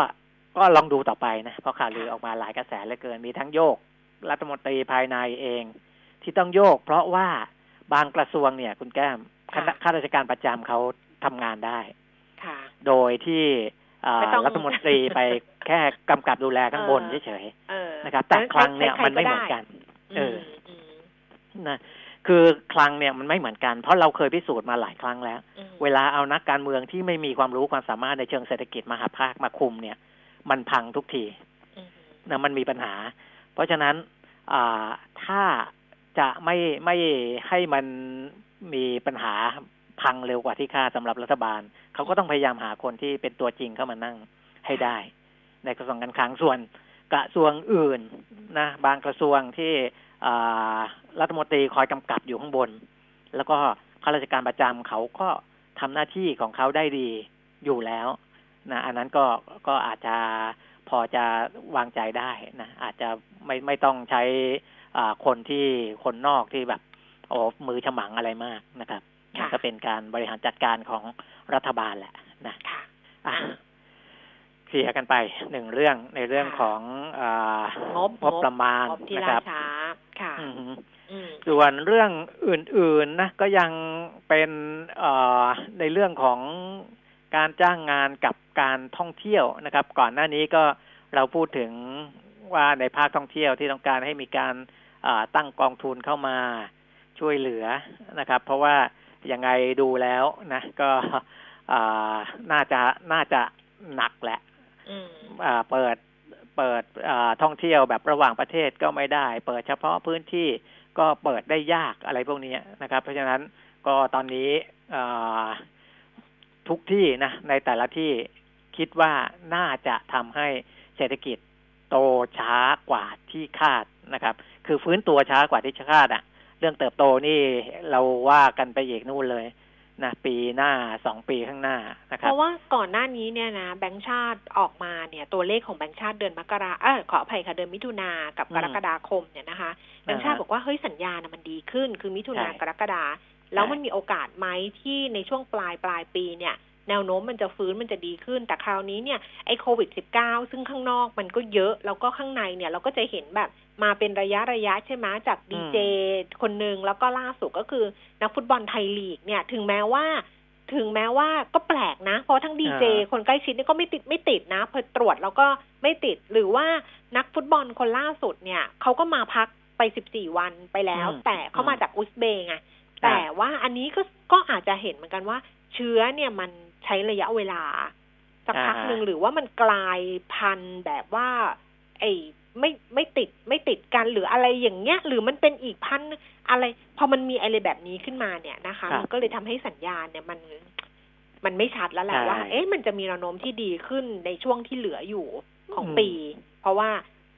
ก็ลองดูต่อไปนะเพราะข่าวลือออกมาหลายกระแสเหลือเกินมีทั้งโยก รัฐมนตรีภายในเอง ที่ต้องโยก เพราะว่าบางกระทรวงเนี่ย คุณแก้มคณะข้าราชการประจำเขาทำงานได้ค่ะ โดยที่เอ่อไม่ต้องรัฐมนตรีไปแค่กำกับดูแลข้างบนเฉยเออๆนะครับ แต่คลังเนี่ยใครๆมันไม่เหมือนด้กัน เออมม นะคือคลังเนี่ยมันไม่เหมือนกัน เพราะเราเคยพิสูจน์มาหลายครั้งแล้วอืมเวลาเอานักการเมืองที่ไม่มีความรู้ความสามารถในเชิงเศรษฐกิจมาหาภาคมาคุมเนี่ย มันพังทุกทีอืมนะมันมีปัญหา เพราะฉะนั้นอ่าถ้าจะไม่ไม่ให้มันมีปัญหาพังเร็วกว่าที่คาดสำหรับรัฐบาล เขาก็ต้องพยายามหาคนที่เป็นตัวจริงเข้ามานั่งให้ได้ ในกระทรวงการคลังส่วนกระทรวงอื่นนะ บางกระทรวงที่อ่า รัฐมนตรีคอยกำกับอยู่ข้างบน แล้วก็ข้าราชการประจำเขาก็ทำหน้าที่ของเขาได้ดีอยู่แล้วนะอันนั้นก็ก็อาจจะพอจะวางใจได้นะอาจจะไม่ไม่ต้องใช้อ่าคนที่คนนอกที่แบบโอ้มือฉมังอะไรมากนะครับค่ะก็เป็นการบริหารจัดการของรัฐบาลแหละนะค่ะอะเคลียร์กันไปหนึ่งเรื่องในเรื่องค่ะของอางบงบประมาณงบที่นะคล่ารับช้า ค่ะอือฮึอืมส่วนเรื่องอื่น ๆ นะ ก็ยังเป็นเอ่อในเรื่องของการจ้างงานกับการท่องเที่ยวนะครับ ก่อนหน้านี้ก็เราพูดถึงว่าในภาคท่องเที่ยวที่ต้องการให้มีการอ่าตั้งกองทุนเข้ามาช่วยเหลือนะครับ เพราะว่ายังไงดูแล้วนะ ก็อ่าน่าจะน่าจะหนักแหละอืมอ่าเปิด เปิดท่องเที่ยวแบบระหว่างประเทศก็ไม่ได้ เปิดเฉพาะพื้นที่ก็เปิดได้ยากอะไรพวกนี้นะครับ เพราะฉะนั้นก็ตอนนี้ทุกที่นะในแต่ละที่คิดว่าน่าจะทำให้เศรษฐกิจโตช้ากว่าที่คาดนะครับ คือฟื้นตัวช้ากว่าที่คาดอะเรื่องเติบโตนี่เราว่ากันไปอีกนู่นเลย นะปีหน้าสองปีข้างหน้านะคเพรับราะว่าก่อนหน้านี้เนี่ยนะแบงก์ชาติออกมาเนี่ยตัวเลขของแบงก์ชาติเดือนมกราเออขออภัยค่ะเดือนมิถุนากับอืมกรกฎาคมเนี่ยนะคะแบงก์ชาติอ่าฮะบอกว่าเฮ้ยสัญญาณน่ะมันดีขึ้น คือมิถุนาใช่กรกฎาแล้วใช่มันมีโอกาสไหมที่ในช่วงปลายปลายปีเนี่ย แนวโน้มมันจะฟื้นมันจะดีขึ้น แต่คราวนี้เนี่ยไอ้โควิด -19 ซึ่งข้างนอกมันก็เยอะ แล้วก็ข้างในเนี่ยเราก็จะเห็นแบบมาเป็นระยะระยะใช่ไหมจากดีเจคนหนึ่งแล้วก็ล่าสุดก็คือ นักฟุตบอลไทยลีกเนี่ยถึงแม้ว่าถึงแม้ว่าก็แปลกนะ เพราะทั้งดีเจอ่าคนใกล้ชิดนี่ก็ไม่ติดไม่ติดนะพอตรวจแล้วก็ไม่ติดหรือว่านักฟุตบอลคนล่าสุดเนี่ยเขาก็มาพักไป14วันไปแล้วอืมแต่เขามาอืมจากอุซเบย์ไงแต่ว่าอันนี้ก็ก็อาจจะเห็นเหมือนกันว่า เชื้อเนี่ยมัน ใช้ระยะเวลา สักพักอ่าหนึ่งหรือว่ามันกลายพันธุ์แบบว่า ไอ้ไม่ไม่ติดไม่ติดกันหรืออะไรอย่างเงี้ย หรือมันเป็นอีกพันธุ์อะไร พอมันมีอะไรแบบนี้ขึ้นมาเนี่ยนะคะครับมันก็เลยทำให้สัญญาณเนี่ยมันมันไม่ชัดแล้วแหละใช่ว่า เอ๊ะมันจะมีแนวโน้มที่ดีขึ้นในช่วงที่เหลืออยู่ของอืมปี เพราะว่า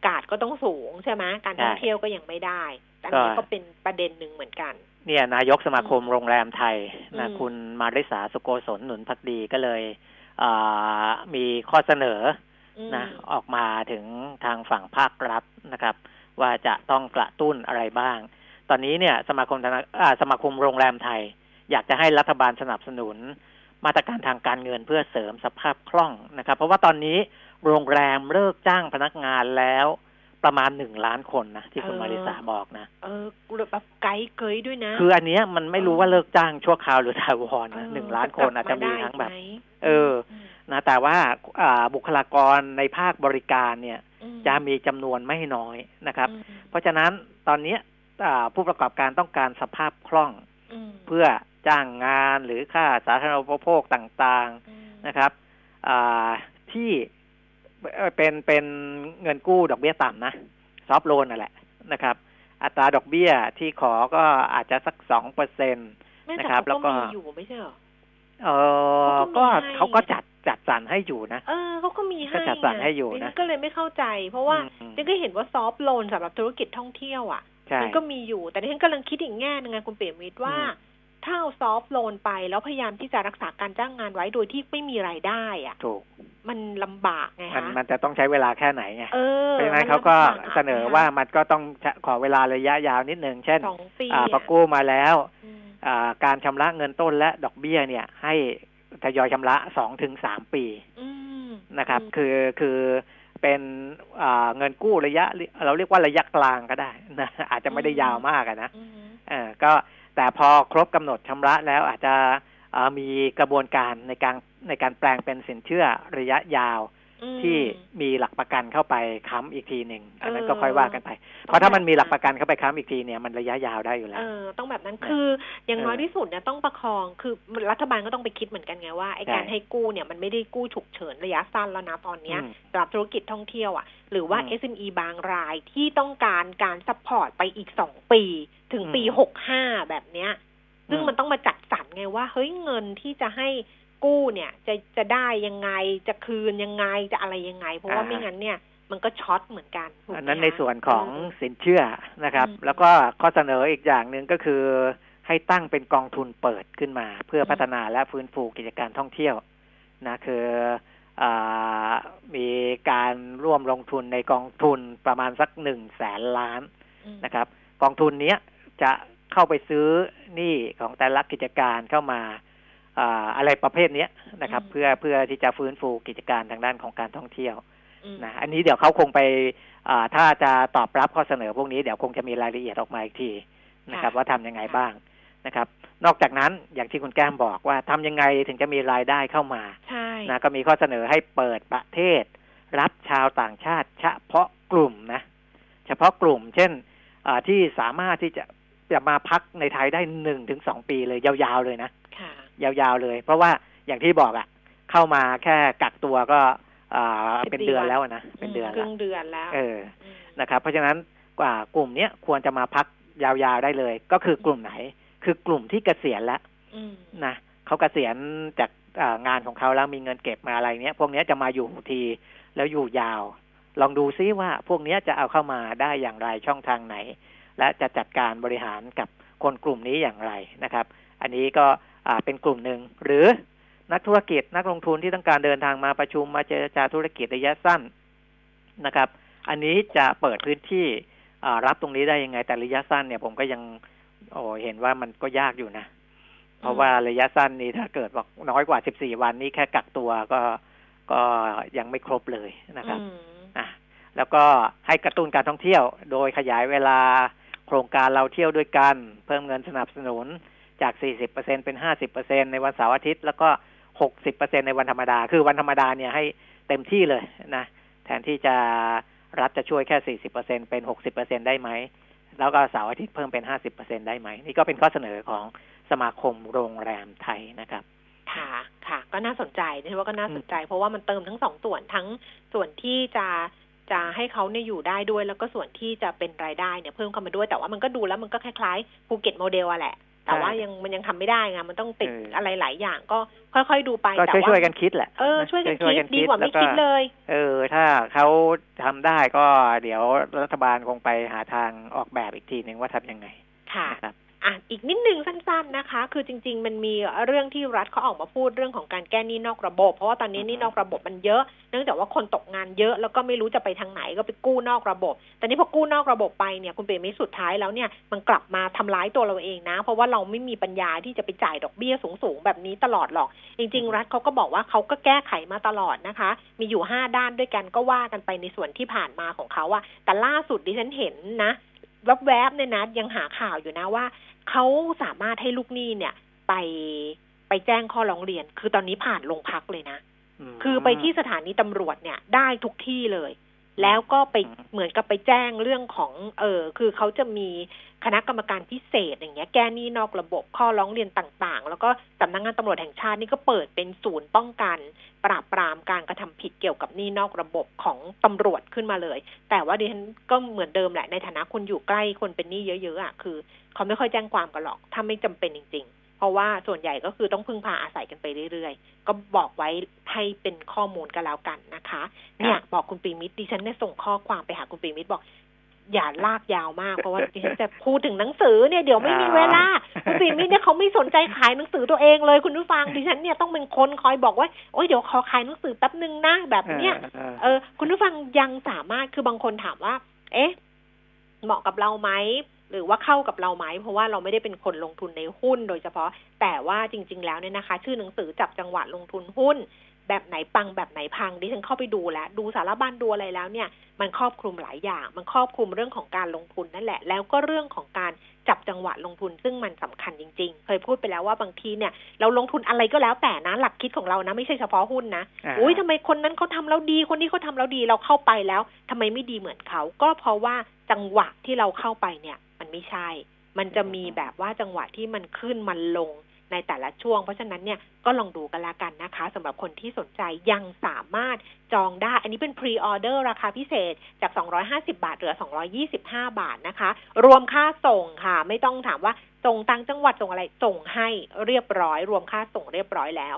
กาดก็ต้องสูงใช่ไหมการท่องใช่เที่ยวก็ยังไม่ได้อันนี้ก็ก็เป็นประเด็นหนึ่งเหมือนกัน เนี่ยนายกสมาคมโรงแรมไทยนะอืมคุณมาริสาสุโกศลหนุนพักดีก็เลยอ่ามีข้อเสนออืมนะออกมาถึงทางฝั่งภาครัฐนะครับ ว่าจะต้องกระตุ้นอะไรบ้าง ตอนนี้เนี่ยสมาคมธนาอ่าสมาคมโรงแรมไทย อยากจะให้รัฐบาลสนับสนุน มาตรการทางการเงินเพื่อเสริมสภาพคล่องนะครับ เพราะว่าตอนนี้โรงแรมเลิกจ้างพนักงานแล้ว ประมาณหนึ่งล้านคนนะที่คุณเออมาริสาบอกนะ เออแบบไกด์เกยด้วยนะ คืออันเนี้ยมันไม่รู้ว่าเลิกจ้างชั่วคราวหรือถาวรเอนะอหนึ่งล้านคนอาจจะมีกลัทั้งแบบไไหมเออนะแต่ว่าอ่าบุคลากรในภาคบริการเนี่ยอืมจะมีจำนวนไม่น้อยนะครับอืมเพราะฉะนั้นตอนเนี้ยอ่าผู้ประกอบการต้องการสภาพคล่องอืมเพื่อจ้างงานหรือค่าสาธารณูปโภคต่างอืมๆนะครับอ่าที่ เอ่อเป็นเป็นเงินกู้ดอกเบี้ยต่ำนะซอฟโลนนั่นแหละนะครับ อัตราดอกเบี้ยที่ขอก็อาจจะสักสองเปอร์เซ็นไม่แต่นะครับเขาแล้วก็ก็มีอยู่ไม่ใช่เหรอเออเขาก็ก็มีให้เขาก็จัดจัดสรรให้อยู่นะ เออเขาก็มีให้ก็จัดสรรให้อยู่นะดิฉัก็เลยไม่เข้าใจ เพราะว่าอืมดิฉันก็เห็นว่าซอฟต์โลนสำหรับธุรกิจท่องเที่ยวอะใช่มันก็มีอยู่ แต่ดิฉันกำลังคิดอีกแง่หนึงไงคุณเปียมิตรว่าอืม ถ้าเอาซอฟต์โลนไปแล้วพยายามที่จะรักษาการจ้างงานไว้โดยที่ไม่มีรายได้อะถูกมันลำบากไงมันคะมันจะต้องใช้เวลาแค่ไหนไงเออเพราะฉะนั้นมัเขาก็ลำบเสนอว่ามันก็ต้องขอเวลาระยะยาวนิดหนึ่งเช่นสองปีอ่าอะพอกู้มาแล้วอืมอ่าการชำระเงินต้นและดอกเบี้ยเนี่ย ให้ทยอยชำระสองถึงสามปีอืมนะครับอืมคือคือเป็นอ่าเงินกู้ระยะ เราเรียกว่าระยะกลางก็ได้นะอาจจะไม่ได้ยาวมากอะนะอืมเออก็ แต่พอครบกำหนดชำระแล้วอาจจะมีกระบวนการในการในการแปลงเป็นสินเชื่อระยะยาว ที่มีหลักประกันเข้าไปค้ำอีกทีหนึ่งอันนั้นเออก็ค่อยว่ากันไป เพราะถ้ามันมีหลักประกันเข้าไปค้ำอีกทีเนี่ยมันระยะยาวได้อยู่แล้เอวอต้องแบบนั้นนะคืออย่างน้อยเออที่สุดเนี่ยต้องประคองคือรัฐบาลก็ต้องไปคิดเหมือนกันไงว่าไอ้ใช่การให้กู้เนี่ยมันไม่ได้กู้ฉุกเฉินระยะสั้นแล้วนะตอนเนี้ยอืมสำหรับธุรกิจท่องเที่ยวอะหรือว่าอืม SME บางรายที่ต้องการการ support ไปอีกสองปี ถึงปีอืมหกห้าแบบเนี้ยซึ่งอืมมันต้องมาจัดสรรไงว่าเฮ้ยเงินที่จะให้ กู้เนี่ยจะจะได้ยังไงจะคืนยังไงจะอะไรยังไง เพราะว่าไม่งั้นเนี่ยมันก็ช็อตเหมือนกันถูกไหมอันนั้นคะในส่วนของสินเชื่อนะครับอืมแล้วก็ข้อเสนออีกอย่างหนึ่งก็คือให้ตั้งเป็นกองทุนเปิดขึ้นมา เพื่ออืมพัฒนาและฟื้นฟูกิจการท่องเที่ยวนะคืออามีการร่วมลงทุนในกองทุนประมาณสักหนึ่งแสนล้านอืมนะครับ กองทุนเนี้ยจะเข้าไปซื้อหนี้ของแต่ละกิจการเข้ามา อ่าอะไรประเภทเนี้ยนะครับ เพื่อเพื่อที่จะฟื้นฟูกิจการทางด้านของการท่องเที่ยวอืมนะอันนี้เดี๋ยวเขาคงไปอ่าถ้าจะตอบรับข้อเสนอพวกนี้เดี๋ยวคงจะมีรายละเอียดออกมาอีกทีนะครับ ว่าทำยังไงบ้างนะครับ นอกจากนั้นอย่างที่คุณแก้มบอกว่าทำยังไงถึงจะมีรายได้เข้ามาใช่นะก็มีข้อเสนอให้เปิดประเทศ รับชาวต่างชาติ เฉพาะกลุ่มนะ เฉพาะกลุ่ม เช่นอ่าที่สามารถที่จะจะมาพักในไทยได้หนึ่งถึงสองปีเลยยาวๆเลยนะค่ะ ยาวๆเลย เพราะว่าอย่างที่บอกอะ่ะ เข้ามาแค่กักตัวก็อ่าสิบเป็นสี่เดือนวันแล้วอะนะเป็นเดือนครึ่แล้วงเดือนแล้ว เออมนะครับ เพราะฉะนั้นกว่ากลุ่มเนี้ยควรจะมาพักยาวๆได้เลย ก็คือกลุ่มไหน คือกลุ่มที่เกษียณแล้วอืมนะเขาเกษียณจากอ่างานของเขาแล้วมีเงินเก็บมาอะไรเนี้ยพวกเนี้ยจะมาอยู่ทีแล้วอยู่ยาว ลองดูซิว่าพวกเนี้ยจะเอาเข้ามาได้อย่างไรช่องทางไหน และจะจัดการบริหารกับคนกลุ่มนี้อย่างไรนะครับ อันนี้ก็อ่า เป็นกลุ่มหนึ่ง หรือนักธุรกิจนักลงทุนที่ต้องการเดินทางมาประชุมมาเจรจาธุรกิจระยะสั้นนะครับ อันนี้จะเปิดพื้นที่อ่ารับตรงนี้ได้ยังไง แต่ระยะสั้นเนี่ยผมก็ยังโอ้เห็นว่ามันก็ยากอยู่นะ เพราะว่าระยะสั้นนี้ถ้าเกิดบอกน้อยกว่า 14 วันนี้แค่กักตัวก็ก็ยังไม่ครบเลยนะครับอืมอะแล้วก็ให้กระตุ้นการท่องเที่ยว โดยขยายเวลาโครงการเราเที่ยวด้วยกัน เพิ่มเงินสนับสนุน จาก 40%เป็น 50%ในวันเสาร์อาทิตย์ แล้วก็ 60%ในวันธรรมดา คือวันธรรมดาเนี่ยให้เต็มที่เลยนะ แทนที่จะรัฐจะช่วยแค่ 40%เป็น 60%ได้ไหม แล้วก็เสาร์อาทิตย์เพิ่มเป็น 50%ได้ไหม นี่ก็เป็นข้อเสนอของสมาคมโรงแรมไทยนะครับค่ะค่ะ ก็น่าสนใจนะว่าก็น่าสนใจ เพราะว่ามันเติมทั้งสองส่วนทั้งส่วนที่จะจะให้เขาเนี่ยอยู่ได้ด้วย แล้วก็ส่วนที่จะเป็นรายได้เนี่ยเพิ่มเข้ามาด้วยแต่ว่ามันก็ดูแล้วมันก็คล้ายๆภูเก็ตโมเดลอะแหละ แต่ว่ายังมันยังทำไม่ได้ไงมันต้องติดเออออะไรหลายอย่างก็ค่อยๆดูไปก็แต่ช่วยว่าช่วยๆกันคิดแหละเออช่วยกันช่วยคิๆดดีกว่าไม่แล้คิดเลย เออ ถ้าเขาทำได้ก็เดี๋ยวรัฐบาลคงไปหาทางออกแบบอีกทีหนึ่งว่าทำยังไงค่ะนะครับ อะอีกนิดนึงสั้นๆนะคะ คือจริง ๆ มันมีเรื่องที่รัฐเขาออกมาพูดเรื่องของการแก้หนี้นอกระบบ เพราะว่าตอนนี้หนี้นอกระบบมันเยอะ เนื่องจากว่าคนตกงานเยอะแล้วก็ไม่รู้จะไปทางไหนก็ไปกู้นอกระบบ แต่นี้พอกู้นอกระบบไปเนี่ยคุณเปรมิสุดท้ายแล้วเนี่ยมันกลับมาทำร้ายตัวเราเองนะ เพราะว่าเราไม่มีปัญญาที่จะไปจ่ายดอกเบี้ยสูงๆแบบนี้ตลอดหรอก จริง ๆ รัฐเขาก็บอกว่าเขาก็แก้ไขมาตลอดนะคะ มีอยู่ห้าด้านด้วยกันก็ว่ากันไปในส่วนที่ผ่านมาของเขาอะแต่ล่าสุดดิฉันเห็นนะแวบๆเนี่ยนะยังหาข่าวอยู่นะว่า เขาสามารถให้ลูกหนี้เนี่ย ไปไปแจ้งข้อร้องเรียน คือตอนนี้ผ่านโรงพักเลยนะ คือไปที่สถานีตำรวจเนี่ยได้ทุกที่เลย แล้วก็ไปเหมือนกับไปแจ้งเรื่องของ เออคือเขาจะมีคณะกรรมการพิเศษอย่างเงี้ย แก้หนี้นอกระบบข้อร้องเรียนต่าง ๆ แล้วก็สำนักงงานตำรวจแห่งชาตินี่ก็เปิดเป็นศูนย์ป้องกัน ปราบปรามการกระทำผิดเกี่ยวกับหนี้นอกระบบของตำรวจขึ้นมาเลย แต่ว่าดิฉันก็เหมือนเดิมแหละในฐานะคนอยู่ใกล้คนเป็นหนี้เยอะๆอะคือ เขาไม่ค่อยแจ้งความกันหรอก ถ้าไม่จำเป็นจริง ๆ เพราะว่าส่วนใหญ่ก็คือต้องพึ่งพาอาศัยกันไปเรื่อยๆ ก็บอกไว้ให้เป็นข้อมูลกันแล้วกันนะคะ เนี่ยบอกคุณปีมิตรดิฉันได้ส่งข้อความไปหาคุณปีมิตรบอกอย่าลากยาวมากเพราะว่าดิฉันจะพูดถึงหนังสือเนี่ยเดี๋ยวไม่มีเวลาคุณปีมิตรเนี่ยเขาไม่สนใจขายหนังสือตัวเองเลยคุณผู้ฟังดิฉันเนี่ยต้องเป็นคนคอยบอกว่าโอ้ยเดี๋ยวขอขายหนังสือแป๊บนึงนะแบบเนี้ยเออคุณผู้ฟังยังสามารถคือบางคนถามว่า เอ๊ะ เหมาะกับเราไหม หรือว่าเข้ากับเราไหม เพราะว่าเราไม่ได้เป็นคนลงทุนในหุ้นโดยเฉพาะ แต่ว่าจริง ๆ แล้วเนี่ยนะคะ ชื่อหนังสือจับจังหวะลงทุนหุ้น แบบไหนปังแบบไหนพังดิฉันเข้าไปดูแล้ว ดูสารบัญดูอะไรแล้วเนี่ย มันครอบคลุมหลายอย่าง มันครอบคลุมเรื่องของการลงทุนนั่นแหละ แล้วก็เรื่องของการจับจังหวะลงทุนซึ่งมันสำคัญจริง ๆ เคยพูดไปแล้วว่าบางทีเนี่ย เราลงทุนอะไรก็แล้วแต่นะหลักคิดของเรานะ ไม่ใช่เฉพาะหุ้นนะอ่าอุ้ยทำไมคนนั้นเขาทำแล้วดีคนนี้เขาทำแล้วดีเราเข้าไปแล้วทำไมไม่ดีเหมือนเขาก็เพราะว่าจังหวะที่เราเข้าไปเนี่ย มันไม่ใช่ มันจะมีแบบว่าจังหวะที่มันขึ้นมันลงในแต่ละช่วง เพราะฉะนั้นเนี่ยก็ลองดูกันละกันนะคะสำหรับคนที่สนใจยังสามารถจองได้ อันนี้เป็นพรีออเดอร์ราคาพิเศษจาก 250 บาทเหลือ 225 บาทนะคะ รวมค่าส่งค่ะ ไม่ต้องถามว่าส่งต่างจังหวัดส่งอะไรส่งให้เรียบร้อย รวมค่าส่งเรียบร้อยแล้ว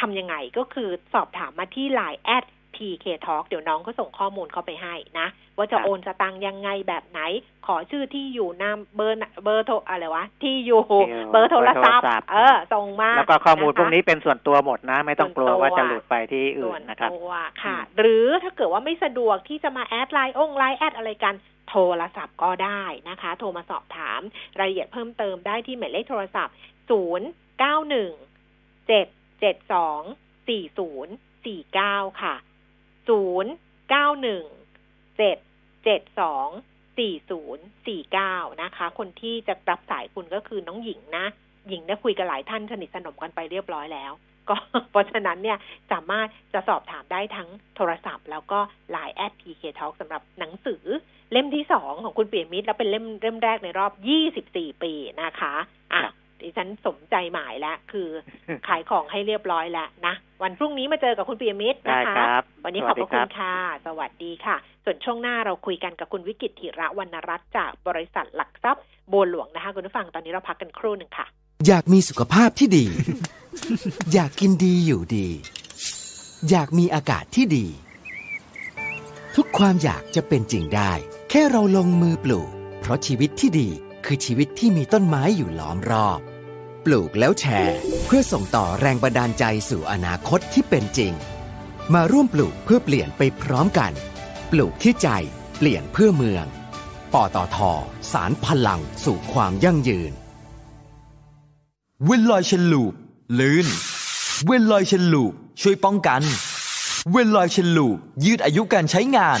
ทำยังไงก็คือสอบถามมาที่ Line at PK Talk เดี๋ยวน้องก็ส่งข้อมูลเข้าไปให้นะ ว่าจะครับโอนสตังค์ยังไงแบบไหน ขอชื่อที่อยู่นามเบอร์เบอร์โทรอะไรวะ ที่อยู่ที่อยู่เบอร์โทรศัพท์เบอร์โทรศัพท์ เออ ส่งมา แล้วก็ข้อมูละคะพวกนี้เป็นส่วนตัวหมดนะ ไม่ต้องกลัวส่วนตัวว่าจะหลุดไปที่อื่ส่วนนนะครับตัวค่ะอืมหรือถ้าเกิดว่าไม่สะดวกที่จะมา add Line อง Line add อะไรกันโทรศัพท์ก็ได้นะคะ โทรมาสอบถามรายละเอียดเพิ่มเติมได้ที่หมายเลขโทรศัพท์ 0 9 1 7 7 2 4 0 4 9 ค่ะ 0 9 1 7 7 2 4 0 4 9นะคะ คนที่จะรับสายคุณก็คือน้องหญิงนะ หญิงได้คุยกับหลายท่านสนิทสนมกันไปเรียบร้อยแล้ว ก็เพราะฉะนั้นเนี่ยสามารถจะสอบถามได้ทั้งโทรศัพท์ แล้วก็ Line แอด PK Talk สำหรับหนังสือเล่มที่สองของคุณเปียมิตรแล้วเป็นเล่มเล่มแรกในรอบ24ปีนะคะอะ ดิฉันสมใจหมายแล้วคือขายของให้เรียบร้อยแล้วนะ วันพรุ่งนี้มาเจอกับคุณเปียมิตรได้นะคะครับวันนี้สขวัอบสพดีระคคุรัณบค่ะ สวัสดีค่ะ ส่วนช่วงหน้าเราคุยกันกับคุณวิกิตธิระวรรณรัตน์จากบริษัทหลักทรัพย์บัวหลวงนะคะ คุณผู้ฟังตอนนี้เราพักกันครู่หนึ่งค่ะ อยากมีสุขภาพที่ดี อยากกินดีอยู่ดี อยากมีอากาศที่ดี ทุกความอยากจะเป็นจริงได้ แค่เราลงมือปลูก เพราะชีวิตที่ดี คือชีวิตที่มีต้นไม้อยู่ล้อมรอบ ปลูกแล้วแชร์ เพื่อส่งต่อแรงบันดาลใจสู่อนาคตที่เป็นจริง มาร่วมปลูกเพื่อเปลี่ยนไปพร้อมกัน ปลูกที่ใจ เปลี่ยนเพื่อเมือง ปตทสารพลังสู่ความยั่งยืน เวนลอยเชนลูลื่น เวนลอยเชนลูช่วยป้องกัน เวนลอย Chain Lube ยืดอายุการใช้งาน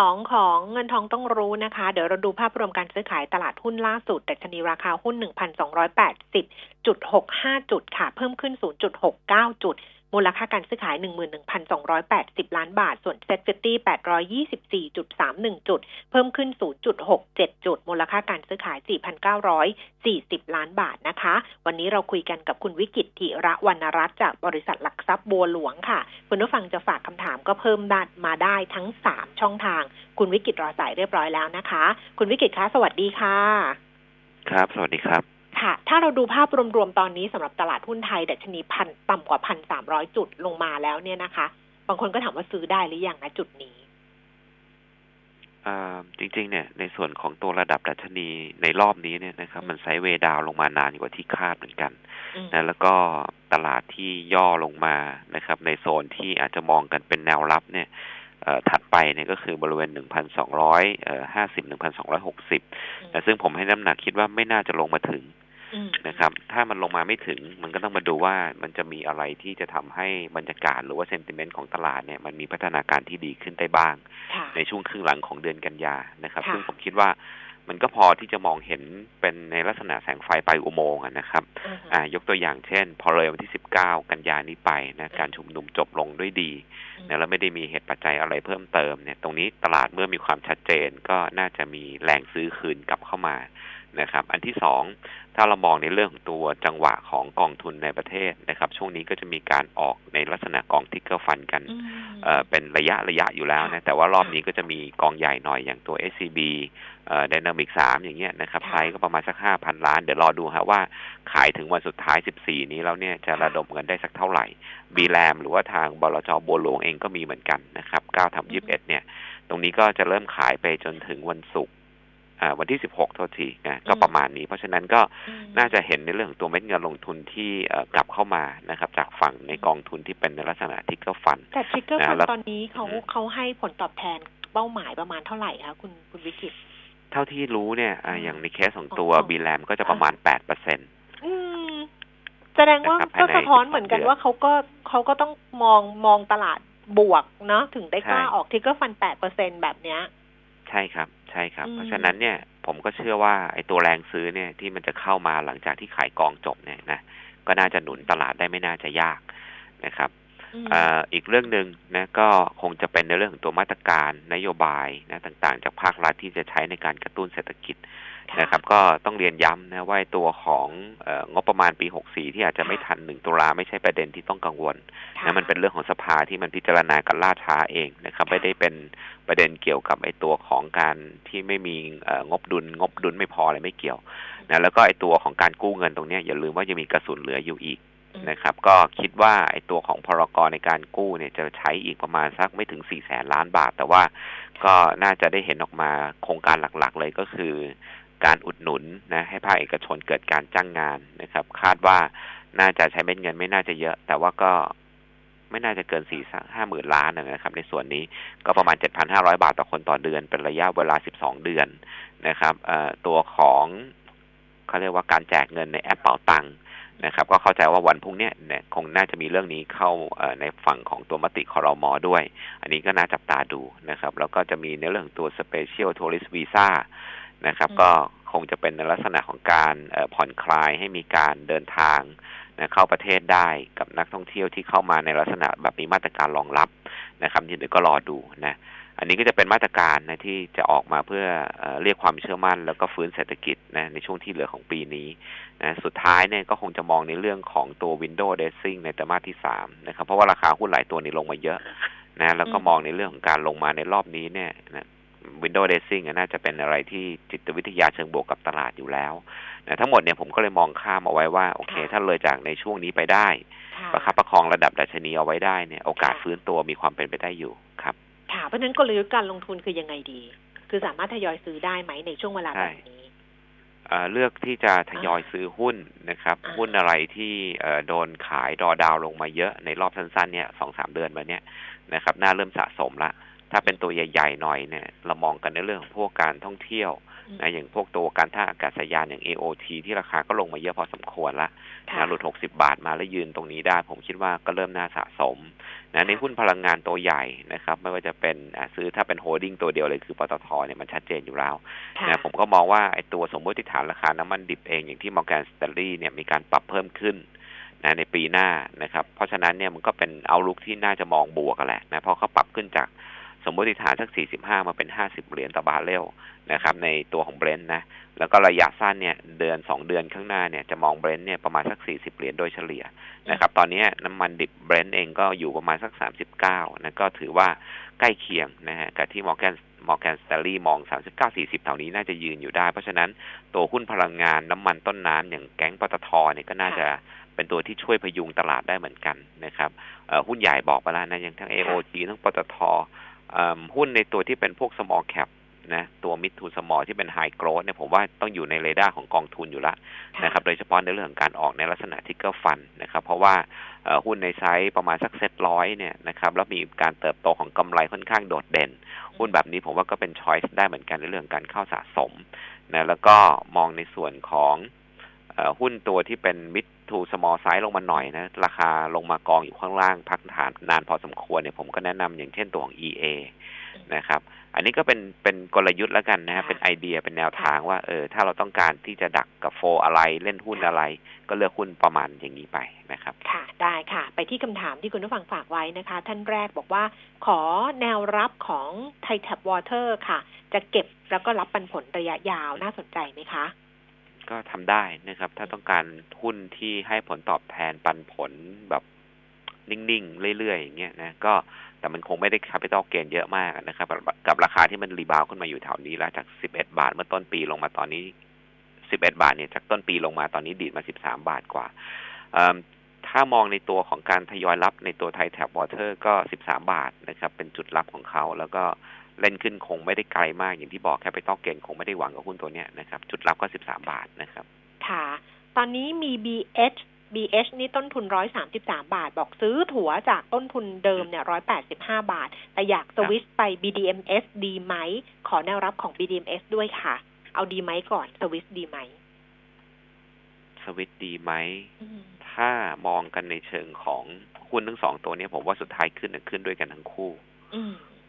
ช่วงที่สองของเงินทองต้องรู้นะคะ เดี๋ยวเราดูภาพรวมการซื้อขายตลาดหุ้นล่าสุดดัชนีราคาหุ้น 1,280.65 จุดค่ะ เพิ่มขึ้น 0.69 จุด มูลค่าการซื้อขาย 11,280 ล้านบาท ส่วน SET Fifty 824.31 จุด เพิ่มขึ้น 0.67 จุด มูลค่าการซื้อขาย 4,940 ล้านบาทนะคะ วันนี้เราคุยกันกับคุณวิกิจ ถิรวรรณรัตน์จากบริษัทหลักทรัพย์บัวหลวงค่ะ คุณผู้ฟังจะฝากคำถามก็เพิ่มได้มาได้ทั้ง 3 ช่องทาง คุณวิกิจรอสายเรียบร้อยแล้วนะคะ คุณวิกิจคะ สวัสดีค่ะ ครับ สวัสดีครับ ค่ะ ถ้าเราดูภาพรวมๆ ตอนนี้สำหรับตลาดหุ้นไทยดัชนีพันต่ำกว่าพันสามร้อยจุดลงมาแล้วเนี่ยนะคะ บางคนก็ถามว่าซื้อได้หรือยังนะจุดนี้อ่าจริง ๆ เนี่ย ในส่วนของตัวระดับดัชนีในรอบนี้เนี่ยนะครับ มันไซด์เวย์ดาวน์ลงมานานกว่าที่คาดเหมือนกันอืมนะแล้วก็ตลาดที่ย่อลงมานะครับ ในโซนที่อาจจะมองกันเป็นแนวรับเนี่ยเอ่อ ถัดไปเนี่ยก็คือบริเวณ 1,200เอ่อ50 1,260แต่ซึ่งผมให้น้ำหนักคิดว่าไม่น่าจะลงมาถึงอืมนะครับ ถ้ามันลงมาไม่ถึง มันก็ต้องมาดูว่ามันจะมีอะไรที่จะทำให้บรรยากาศหรือว่าเซนติเมนต์ของตลาดเนี่ยมันมีพัฒนาการที่ดีขึ้นได้บ้างค่ะในช่วงครึ่งหลังของเดือนกันยานะครับค่ะซึ่งผมคิดว่า มันก็พอที่จะมองเห็นเป็นในลักษณะแสงไฟปลายอุโมงค์อะนะครับอือฮึอ่ายกตัวอย่างเช่น พอเลยวันที่ 19 กันยานี้ไปนะการชุมนุมจบลงด้วยดีนะแล้วไม่ได้มีเหตุปัจจัยอะไรเพิ่มเติมเนี่ยตรงนี้ตลาดเมื่อมีความชัดเจนก็น่าจะมีแรงซื้อคืนกลับเข้ามา นะครับ อันที่สองถ้าเรามองในเรื่องของตัวจังหวะของกองทุนในประเทศนะครับ ช่วงนี้ก็จะมีการออกในลักษณะกอง trigger fund กันอืมเอ่อเป็นระยะระยะอยู่แล้วนะแต่ว่ารอบนี้ก็จะมีกองใหญ่หน่อยอย่างตัว SCB เอ่อ Dynamic 3อย่างเงี้ยนะครับค่ะไซส์ก็ประมาณสัก5,000ล้าน เดี๋ยวรอดูฮะว่าขายถึงวันสุดท้าย14นี้แล้วเนี่ยจะระดมเงินได้สักเท่าไหร่ b ีแรมหรือว่าทางบลจบัวหลวงเองก็มีเหมือนกันนะครับ9ทับ21เนี่ย ตรงนี้ก็จะเริ่มขายไปจนถึงวันศุกร์อ่า วันที่ 16 โทษทีนะก็ประมาณนี้ เพราะฉะนั้นก็อืมน่าจะเห็นในเรื่องของตัวเม็ดเงินลงทุนที่เอ่อกลับเข้ามานะครับ จากฝั่งในกองทุนที่เป็นในลักษณะ trigger fund แต่ trigger นะ fund แล้วตอนนี้เขาอือฮึเขาให้ผลตอบแทนเป้าหมายประมาณเท่าไหร่คะคุณคุณวิกิจเท่าที่รู้เนี่ยอ่าอืมอย่างในเคสของตัวของบีแรมก็จะประมาณแปดเปอร์เซ็นต์อืมแสดงว่านะครับก็ภายในสะท้อนเหมือนกัน12ว่าเขาก็เขาก็ต้องมองมองตลาดบวกเนาะถึงได้กล้าใช่ออกทริกเกอร์ฟันแปดเปอร์เซ็นแบบเนี้ย ใช่ครับ ใช่ครับอืมเพราะฉะนั้นเนี่ยผมก็เชื่อว่าไอ้ตัวแรงซื้อเนี่ยที่มันจะเข้ามาหลังจากที่ขายกองจบเนี่ยนะก็น่าจะหนุนตลาดได้ไม่น่าจะยากนะครับอืมอ่าอีกเรื่องหนึ่งนะก็คงจะเป็นในเรื่องของตัวมาตรการนโยบายนะต่างๆ จากภาครัฐที่จะใช้ในการกระตุ้นเศรษฐกิจ นะครับก็ต้องเรียนย้ำนะว่าไอ้ตัวของเอ่องบประมาณปี 64 ที่อาจจะไม่ทันหนึ่งตุลาไม่ใช่ประเด็นที่ต้องกังวลค่ะนะมันเป็นเรื่องของสภาที่มันพิจารณากันล่าช้าเองนะครับค่ะไม่ได้เป็นประเด็นเกี่ยวกับไอ้ตัวของการที่ไม่มีเอ่องบดุลงบดุลไม่พออะไรไม่เกี่ยวนะแล้วก็ไอ้ตัวของการกู้เงินตรงเนี้ยอย่าลืมว่ายังมีกระสุนเหลืออยู่อีกอืมนะครับก็คิดว่าไอ้ตัวของพรกรในการกู้เนี่ยจะใช้อีกประมาณสักไม่ถึง4แสนล้านบาท แต่ว่าก็น่าจะได้เห็นออกมาโครงการหลักๆ เลยก็คือ การอุดหนุนนะให้ภาคเอกชนเกิดการจ้างงานนะครับ คาดว่าน่าจะใช้เม็ดเงินไม่น่าจะเยอะ แต่ว่าก็ไม่น่าจะเกินสี่ห้าหมื่นล้านนะครับ ในส่วนนี้ก็ประมาณเจ็ดพันห้าร้อยบาทต่อคนต่อเดือน เป็นระยะเวลาสิบสองเดือนนะครับตัวของเขาเรียกว่าการแจกเงินในแอปเป๋าตังค์นะครับ ก็เข้าใจว่าวันพรุ่งนี้เนี่ยคงน่าจะมีเรื่องนี้เข้าในฝั่งของตัวมติคอรมอด้วย อันนี้ก็น่าจับตาดูนะครับ แล้วก็จะมีในเรื่องของตัว Special Tourist Visa นะครับอืมก็คงจะเป็นในลักษณะของการเอ่อผ่อนคลายให้มีการเดินทางนะเข้าประเทศได้กับนักท่องเที่ยวที่เข้ามาในลักษณะแบบมีมาตรการรองรับนะครับที่เดี๋ยวก็รอดูนะอันนี้ก็จะเป็นมาตรการนะที่จะออกมาเพื่อเอเรียกความเชื่อมั่น แล้วก็ฟื้นเศรษฐกิจนะในช่วงที่เหลือของปีนี้นะสุดท้ายเนี่ยก็คงจะมองในเรื่องของตัว Windows Dressing ในไตรมาสที่สามนะครับเพราะว่าราคาหุ้นหลายตัวนี่ลงมาเยอะนะแล้วก็มองในเรื่องของการลงมาในรอบนี้เนี่ยนะ วินโดว์เดซิ่งน่าจะเป็นอะไรที่จิตวิทยาเชิงบวกกับตลาดอยู่แล้วนะทั้งหมดเนี่ยผมก็เลยมองข้ามเอาไว้ว่า โอเค ถ้าเลยจากในช่วงนี้ไปได้ ประคับประคองระดับดัชนีเอาไว้ได้เนี่ยโอกาสฟื้นตัวมีความเป็นไปได้อยู่ครับค่ะเพราะฉะนั้นกลยุทธ์การลงทุนคือยังไงดี คือสามารถทยอยซื้อได้ไหมในช่วงเวลาแบบนี้เลือกที่จะทยอยซื้อหุ้นนะครับ หุ้นอะไรที่โดนขายดอดาวลงมาเยอะในรอบสั้นๆเนี่ยสองสามเดือนมาเนี้ยนะครับน่าเริ่มสะสมละ ถ้าเป็นตัวใหญ่ๆหน่อยเนี่ยเรามองกันในเรื่องของพวกการท่องเที่ยวนะอย่างพวกตัวการท่าอากาศยานอย่าง AOT ที่ราคาก็ลงมาเยอะพอสมควรละนะหลุด 60 บาทมาแล้วยืนตรงนี้ได้ ผมคิดว่าก็เริ่มน่าสะสมนะในหุ้นพลังงานตัวใหญ่นะครับ ไม่ว่าจะเป็นซื้อถ้าเป็น holding ตัวเดียวเลยคือปตทเนี่ยมันชัดเจนอยู่แล้วนะผมก็มองว่าไอ้ตัวสมมติฐานราคาน้ำมันดิบเองอย่างที่มอร์แกนสแตนลีย์เนี่ยมีการปรับเพิ่มขึ้นนะในปีหน้านะครับ เพราะฉะนั้นเนี่ยมันก็เป็น outlook ที่น่าจะมองบวกกันแหละนะเพราะเขาปรับขึ้นจาก สมมติฐานสัก 45 มาเป็น 50 เหรียญต่อบาร์เรลนะครับในตัวของเบรนท์นะ แล้วก็ระยะสั้นเนี่ยเดือน 2 เดือนข้างหน้าเนี่ยจะมองเบรนท์เนี่ยประมาณสัก 40 เหรียญโดยเฉลี่ยนะครับตอนนี้น้ำมันดิบเบรนท์เองก็อยู่ประมาณสัก 39นะก็ถือว่าใกล้เคียงนะฮะกับที่มอร์แกนมอร์แกนสแตนลีย์มอง 39-40แถวนี้น่าจะยืนอยู่ได้ เพราะฉะนั้นตัวหุ้นพลังงานน้ำมันต้นน้ำอย่างแก๊งปตทเนี่ยก็น่าจะเป็นตัวที่ช่วยพยุงตลาดได้เหมือนกันนะครับหุ้นใหญ่บอกไปแล้วนะอย่างทั้ง AOT ทั้งปตท หุ้นในตัวที่เป็นพวก small cap นะตัว mid to small ที่เป็น high growth เนี่ยผมว่าต้องอยู่ในเรดาร์ของกองทุนอยู่แล้วนะครับโดยเฉพาะในเรื่องของการออกในลักษณะ trigger fund นะครับเพราะว่าหุ้นในไซส์ประมาณสักเซ็ตร้อยเนี่ยนะครับแล้วมีการเติบโตของกำไรค่อนข้างโดดเด่น หุ้นแบบนี้ผมว่าก็เป็น choice ได้เหมือนกันในเรื่องการเข้าสะสมนะแล้วก็มองในส่วนของหุ้นตัวที่เป็น mid to small size ลงมาหน่อยนะ ราคาลงมากองอยู่ข้างล่างพักฐานนานพอสมควรเนี่ยผมก็แนะนำอย่างเช่นตัวของ EA นะครับ อันนี้ก็เป็นเป็นกลยุทธ์แล้วกันนะ เป็นไอเดียเป็นแนวทางว่าเออถ้าเราต้องการที่จะดักกับ flow อะไรเล่นหุ้นอะไร ก็เลือกหุ้นประมาณอย่างนี้ไปนะครับ ค่ะได้ค่ะ ไปที่คำถามที่คุณผู้ฟังฝากไว้นะคะ ท่านแรกบอกว่า ขอแนวรับของไทยแท็ปวอเตอร์ค่ะ จะเก็บแล้วก็รับปันผลระยะยาวน่าสนใจไหมคะ ก็ทำได้นะครับ ถ้าต้องการหุ้นที่ให้ผลตอบแทนปันผลแบบนิ่งๆ เรื่อยๆ อย่างเงี้ยนะก็แต่มันคงไม่ได้ capital gain เยอะมากนะครับ กับราคาที่มัน rebound ขึ้นมาอยู่แถวนี้แล้วจาก 11 บาทเมื่อต้นปีลงมาตอนนี้ 11 บาทเนี่ยจากต้นปีลงมาตอนนี้ดีดมา 13 บาทกว่าถ้ามองในตัวของการทยอยรับในตัวไทยแท็บวอเตอร์ก็ 13 บาทนะครับ เป็นจุดรับของเขาแล้วก็ เล่นขึ้นคงไม่ได้ไกลมากอย่างที่บอกแค่ไปต้องเกณฑ์คงไม่ได้หวังกับหุ้นตัวเนี้ยนะครับจุดรับก็สิบสามบาทนะครับ ค่ะ ตอนนี้มี BH BH นี่ต้นทุนร้อยสามสิบสามบาท บอกซื้อถั่วจากต้นทุนเดิมเนี่ยร้อยแปดสิบห้าบาท แต่อยากสวิสไป BDMs ดีไหม ขอแนวรับของ BDMs ด้วยค่ะ เอาดีไหมก่อนสวิสดีไหมสวิสดีไหม ถ้ามองกันในเชิงของหุ้นทั้งสองตัวนี้ผมว่าสุดท้ายขึ้นขึ้นด้วยกันทั้งคู่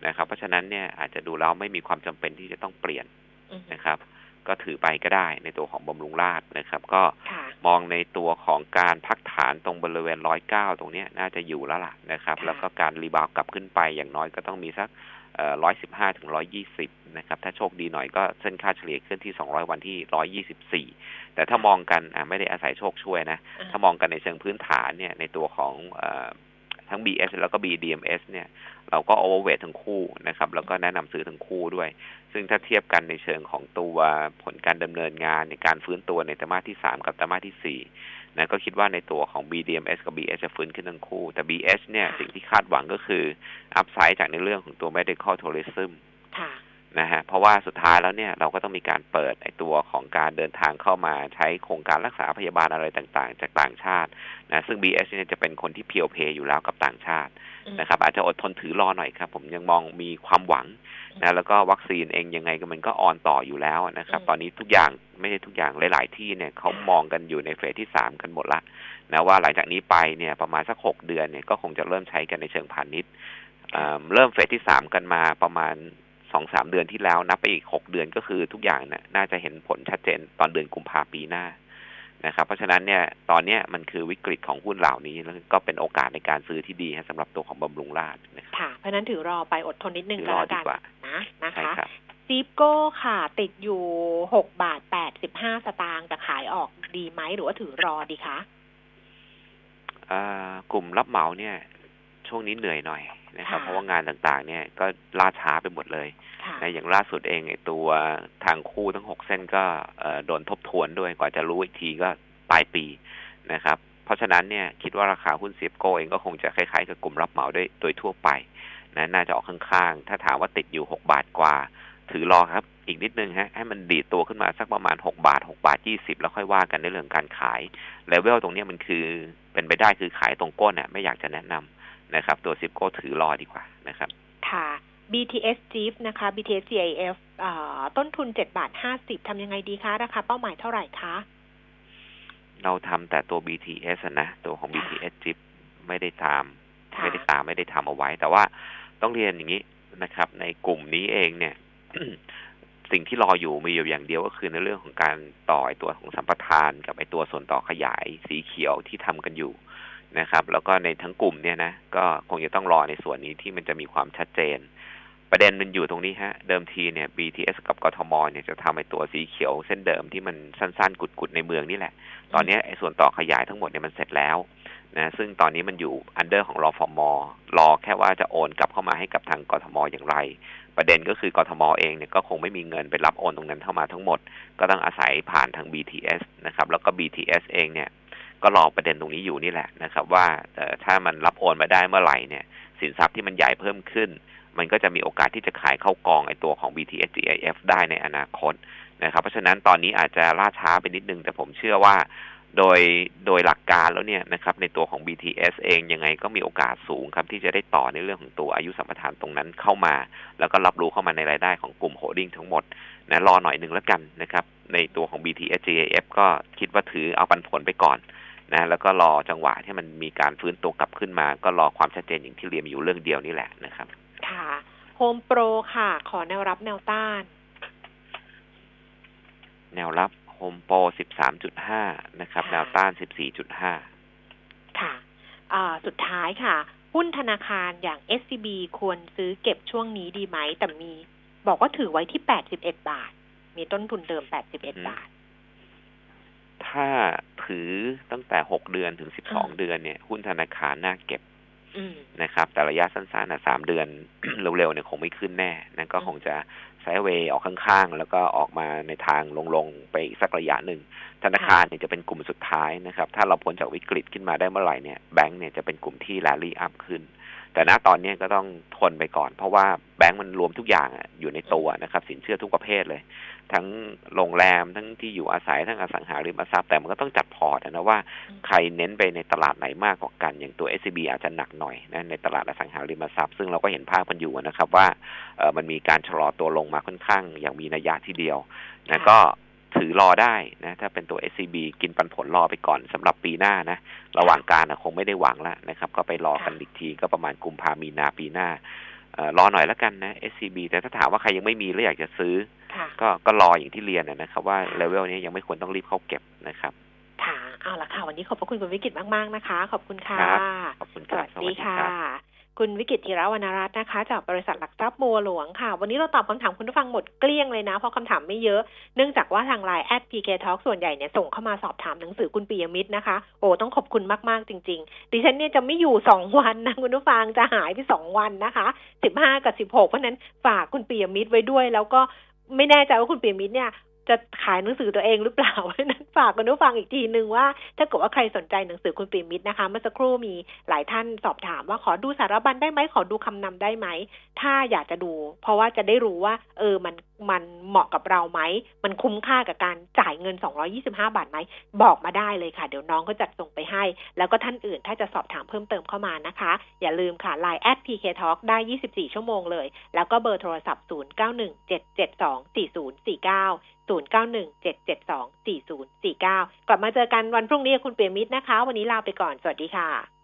นะครับ เพราะฉะนั้นเนี่ยอาจจะดูแล้วไม่มีความจำเป็นที่จะต้องเปลี่ยนนะครับ ก็ถือไปก็ได้ในตัวของบำรุงราชนะครับ ก็มองในตัวของการพักฐานตรงบริเวณร้อยเก้าตรงนี้น่าจะอยู่แล้วล่ะนะครับ แล้วก็การรีบาวกลับขึ้นไปอย่างน้อยก็ต้องมีสักร้อยสิบห้าถึงร้อยี่สิบนะครับ ถ้าโชคดีหน่อยก็เส้นค่าเฉลี่ยขึ้นที่สองร้อยวันที่ร้อยี่สิบสี่แต่ถ้ามองกันไม่ได้อาศัยโชคช่วยนะ ถ้ามองกันในเชิงพื้นฐานเนี่ยในตัวของทั้ง BS แล้วก็ BDMs เนี่ย เราก็โอเวอร์เวททั้งคู่นะครับ แล้วก็แนะนำซื้อทั้งคู่ด้วย ซึ่งถ้าเทียบกันในเชิงของตัวผลการดำเนินงานในการฟื้นตัวในไตรมาสที่สามกับไตรมาสที่สี่นะก็คิดว่าในตัวของ BDMs กับ BS จะฟื้นขึ้นทั้งคู่ แต่ BS เนี่ยสิ่งที่คาดหวังก็คืออัพไซด์จากในเรื่องของตัว medical tourism นะฮะเพราะว่าสุดท้ายแล้วเนี่ยเราก็ต้องมีการเปิดไอตัวของการเดินทางเข้ามาใช้โครงการรักษาพยาบาลอะไรต่างๆ จากต่างชาตินะซึ่ง BS เนี่ยจะเป็นคนที่เพียวเพย์อยู่แล้วกับต่างชาตินะครับ อาจจะอดทนถือรอหน่อยครับ ผมยังมองมีความหวังนะแล้วก็วัคซีนเองยังไงก็มันก็ออนต่ออยู่แล้วนะครับ ตอนนี้ทุกอย่างไม่ใช่ทุกอย่างหลาย ๆ ที่เนี่ยเขามองกันอยู่ในเฟสที่สามกันหมดละนะว่าหลังจากนี้ไปเนี่ยประมาณสักหกเดือนเนี่ยก็คงจะเริ่มใช้กันในเชิงพาณิชย์เริ่มเฟสที่สามกันมาประมาณ สองสามเดือนที่แล้วนับไปอีกหกเดือนก็คือทุกอย่างเนี่ยน่าจะเห็นผลชัดเจนตอนเดือนกุมภาปีหน้านะครับ เพราะฉะนั้นเนี่ยตอนเนี้ยมันคือวิกฤตของหุ้นเหล่านี้แล้วก็เป็นโอกาสในการซื้อที่ดีฮะสำหรับตัวของบำรุงราชนะครับค่ะเพราะฉะนั้นถือรอไปอดทนนิดนึงถือก็รอแล้วดีกันกว่านะนะใช่คะครับซีฟโก้ค่ะ ติดอยู่หกบาทแปดสิบห้าสตางค์จะขายออกดีไหมหรือว่าถือรอดีคะอ่ากลุ่มรับเหมาเนี่ย ช่วงนี้เหนื่อยหน่อยนะครับค่ะเพราะว่างานต่างๆ เนี่ยก็ล่าช้าไปหมดเลยค่ะนะอย่างล่าสุดเองไอ้ตัวทางคู่ทั้งหกเส้นก็เอ่อโดนทบทวนด้วยกว่าจะรู้อีกทีก็ปลายปีนะครับ เพราะฉะนั้นเนี่ยคิดว่าราคาหุ้นซีฟโก้เองก็คงจะคล้ายๆกับกลุ่มรับเหมาด้วยโดยทั่วไปนะน่าจะออกข้างๆ ถ้าถามว่าติดอยู่หกบาทกว่า ถือรอครับอีกนิดนึงฮะให้มันดีดตัวขึ้นมาสักประมาณหกบาทหกบาทยี่สิบแล้วค่อยว่ากันในเรื่องการขายเลเวลตรงเนี้ยมันคือเป็นไปได้คือขายตรงก้นน่ะไม่อยากจะแนะนำ นะครับ ตัวซิปโก้ถือรอดีกว่านะครับ ค่ะ BTS Jeep นะคะ BTS GAF อ่าต้นทุนเจ็ดบาทห้าสิบทำยังไงดีคะ ราคาเป้าหมายเท่าไหร่คะ เราทำแต่ตัว BTS อะนะ ตัวของค่ะ BTS จิปไม่ได้ตามค่ะไม่ได้ตามไม่ได้ทำเอาไว้ แต่ว่าต้องเรียนอย่างนี้นะครับ ในกลุ่มนี้เองเนี่ยสิ่งที่รออยู่มีอยู่อย่างเดียวก็คือในเรื่องของการต่อไอตัวของสัมปทานกับไอตัวส่วนต่อขยายสีเขียวที่ทำกันอยู่ นะครับ แล้วก็ในทั้งกลุ่มเนี่ยนะก็คงจะต้องรอในส่วนนี้ที่มันจะมีความชัดเจน ประเด็นมันอยู่ตรงนี้ฮะ เดิมทีเนี่ย BTS กับกทมเนี่ยจะทำไอตัวสีเขียวเส้นเดิมที่มันสั้นๆ กุดๆในเมืองนี่แหละ ตอนนี้ไอ้ส่วนต่อขยายทั้งหมดเนี่ยมันเสร็จแล้วนะซึ่งตอนนี้มันอยู่อันเดอร์ของรอฟอมรอแค่ว่าจะโอนกลับเข้ามาให้กับทางกทมอย่างไร ประเด็นก็คือกทมเองเนี่ยก็คงไม่มีเงินไปรับโอนตรงนั้นเข้ามาทั้งหมด ก็ต้องอาศัยผ่านทาง BTS นะครับ แล้วก็ BTS เองเนี่ย ก็รอประเด็นตรงนี้อยู่นี่แหละนะครับ ว่าถ้ามันรับโอนมาได้เมื่อไหร่เนี่ยสินทรัพย์ที่มันใหญ่เพิ่มขึ้น มันก็จะมีโอกาสที่จะขายเข้ากองไอตัวของ BTS GIF ได้ในอนาคตนะครับเพราะฉะนั้นตอนนี้อาจจะล่าช้าไปนิดนึง แต่ผมเชื่อว่าโดยโดยหลักการแล้วเนี่ยนะครับในตัวของ BTS เองยังไงก็มีโอกาสสูงครับ ที่จะได้ต่อในเรื่องของตัวอายุสัมปทานตรงนั้นเข้ามา แล้วก็รับรู้เข้ามาในรายได้ของกลุ่ม holding ทั้งหมดนะรอหน่อยหนึ่งแล้วกันนะครับ ในตัวของ BTSGIF ก็คิดว่าถือเอาปันผลไปก่อน นะแล้วก็รอจังหวะที่มันมีการฟื้นตัวกลับขึ้นมา ก็รอความชัดเจนอย่างที่เรียนอยู่เรื่องเดียวนี่แหละนะครับ ค่ะโฮมโปรค่ะ ขอแนวรับแนวต้าน แนวรับโฮมโปร13.5นะครับค่ะแนวต้าน14.5ค่ะอ่าสุดท้ายค่ะ หุ้นธนาคารอย่าง SCB ควรซื้อเก็บช่วงนี้ดีไหม แต่มี บอกว่าถือไว้ที่81บาท มีต้นทุนเดิม81บาท ถ้าถือตั้งแต่6เดือนถึงอืม12เดือนเนี่ย หุ้นธนาคารน่าเก็บอืมนะครับ แต่ระยะสั้นๆนะสามเดือนเร็วๆเนี่ยคงไม่ขึ้นแน่ นั่นก็อืมคงจะไซด์เวย์ออกข้างๆ แล้วก็ออกมาในทางลงๆ ไปอีกสักระยะหนึ่ง ธนาคารเนี่ยจะเป็นกลุ่มสุดท้ายนะครับ ถ้าเราพ้นจากวิกฤตขึ้นมาได้เมื่อไหร่เนี่ยแบงก์เนี่ยจะเป็นกลุ่มที่ rally up ขึ้น แต่ณตอนนี้ก็ต้องทนไปก่อน เพราะว่าแบงก์มันรวมทุกอย่างอยู่ในตัวนะครับ สินเชื่อทุกประเภทเลย ทั้งโรงแรมทั้งที่อยู่อาศัยทั้งอสังหาริมทรัพย์แต่มันก็ต้องจัดพอร์ตนะว่าใครเน้นไปในตลาดไหนมากกว่ากันอย่างตัว SCB อาจจะหนักหน่อยนะในตลาดอสังหาริมทรัพย์ซึ่งเราก็เห็นภาพกันอยู่นะครับว่ามันมีการชะลอตัวลงมาค่อนข้าง อย่างมีนัยยะทีเดียวนะก็ ถือรอได้นะถ้าเป็นตัว SCB กินปันผลรอไปก่อนสำหรับปีหน้านะ ระหว่างการอะคงไม่ได้หวังแล้วนะครับ ก็ไปรอกันค่ะอีกทีก็ประมาณกุมภามีนาปีหน้าเอ่อรอหน่อยแล้วกันนะ SCB แต่ถ้าถามว่าใครยังไม่มีแล้วอยากจะซื้อค่ะก็ก็รออย่างที่เรียนนะนะครับว่าเลเวลนี้ยังไม่ควรต้องรีบเข้าเก็บนะครับค่ะเอาละค่ะ วันนี้ขอบพระคุณคุณวิกิตมาก ๆ นะคะ ขอบคุณค่ะครับขอบคุณสครับวัสดีค่ะรับ คุณวิกิตธีรวรรณรัตน์นะคะ จากบริษัทหลักทรัพย์บัวหลวงค่ะ วันนี้เราตอบคำถามคุณผู้ฟังหมดเกลี้ยงเลยนะ เพราะคำถามไม่เยอะ เนื่องจากว่าทางไลน์แอดพีเคทส่วนใหญ่เนี่ยส่งเข้ามาสอบถามหนังสือคุณปิยมิตรนะคะ โอ้ต้องขอบคุณมาก ๆ จริง ๆ ดิฉันเนี่ยจะไม่อยู่สองวันนะคุณผู้ฟังจะหายไปสองวันนะคะสิบห้ากับสิบหกเพราะฉะนั้นฝากคุณปิยมิตรไว้ด้วย แล้วก็ไม่แน่ใจว่าคุณปิยมิตรเนี่ย จะขายหนังสือตัวเองหรือเปล่าเพราะฉะนั้นฝากคุณผู้ฟังอีกทีนึงว่า ถ้าเกิดว่าใครสนใจหนังสือคุณปิยมิตรนะคะ เมื่อสักครู่มีหลายท่านสอบถามว่าขอดูสารบัญได้ไหมขอดูคำนำได้ไหม ถ้าอยากจะดู เพราะว่าจะได้รู้ว่า เออมัน มันเหมาะกับเราไหม มันคุ้มค่ากับการจ่ายเงิน 225 บาทไหม บอกมาได้เลยค่ะ เดี๋ยวน้องก็จัดส่งไปให้ แล้วก็ท่านอื่นถ้าจะสอบถามเพิ่มเติมเข้ามานะคะ อย่าลืมค่ะ Line at PK Talk ได้ 24 ชั่วโมงเลย แล้วก็เบอร์โทรศัพท์ 0917724049 0917724049 กลับมาเจอกันวันพรุ่งนี้คุณเปียมิตรนะคะ วันนี้ลาไปก่อน สวัสดีค่ะ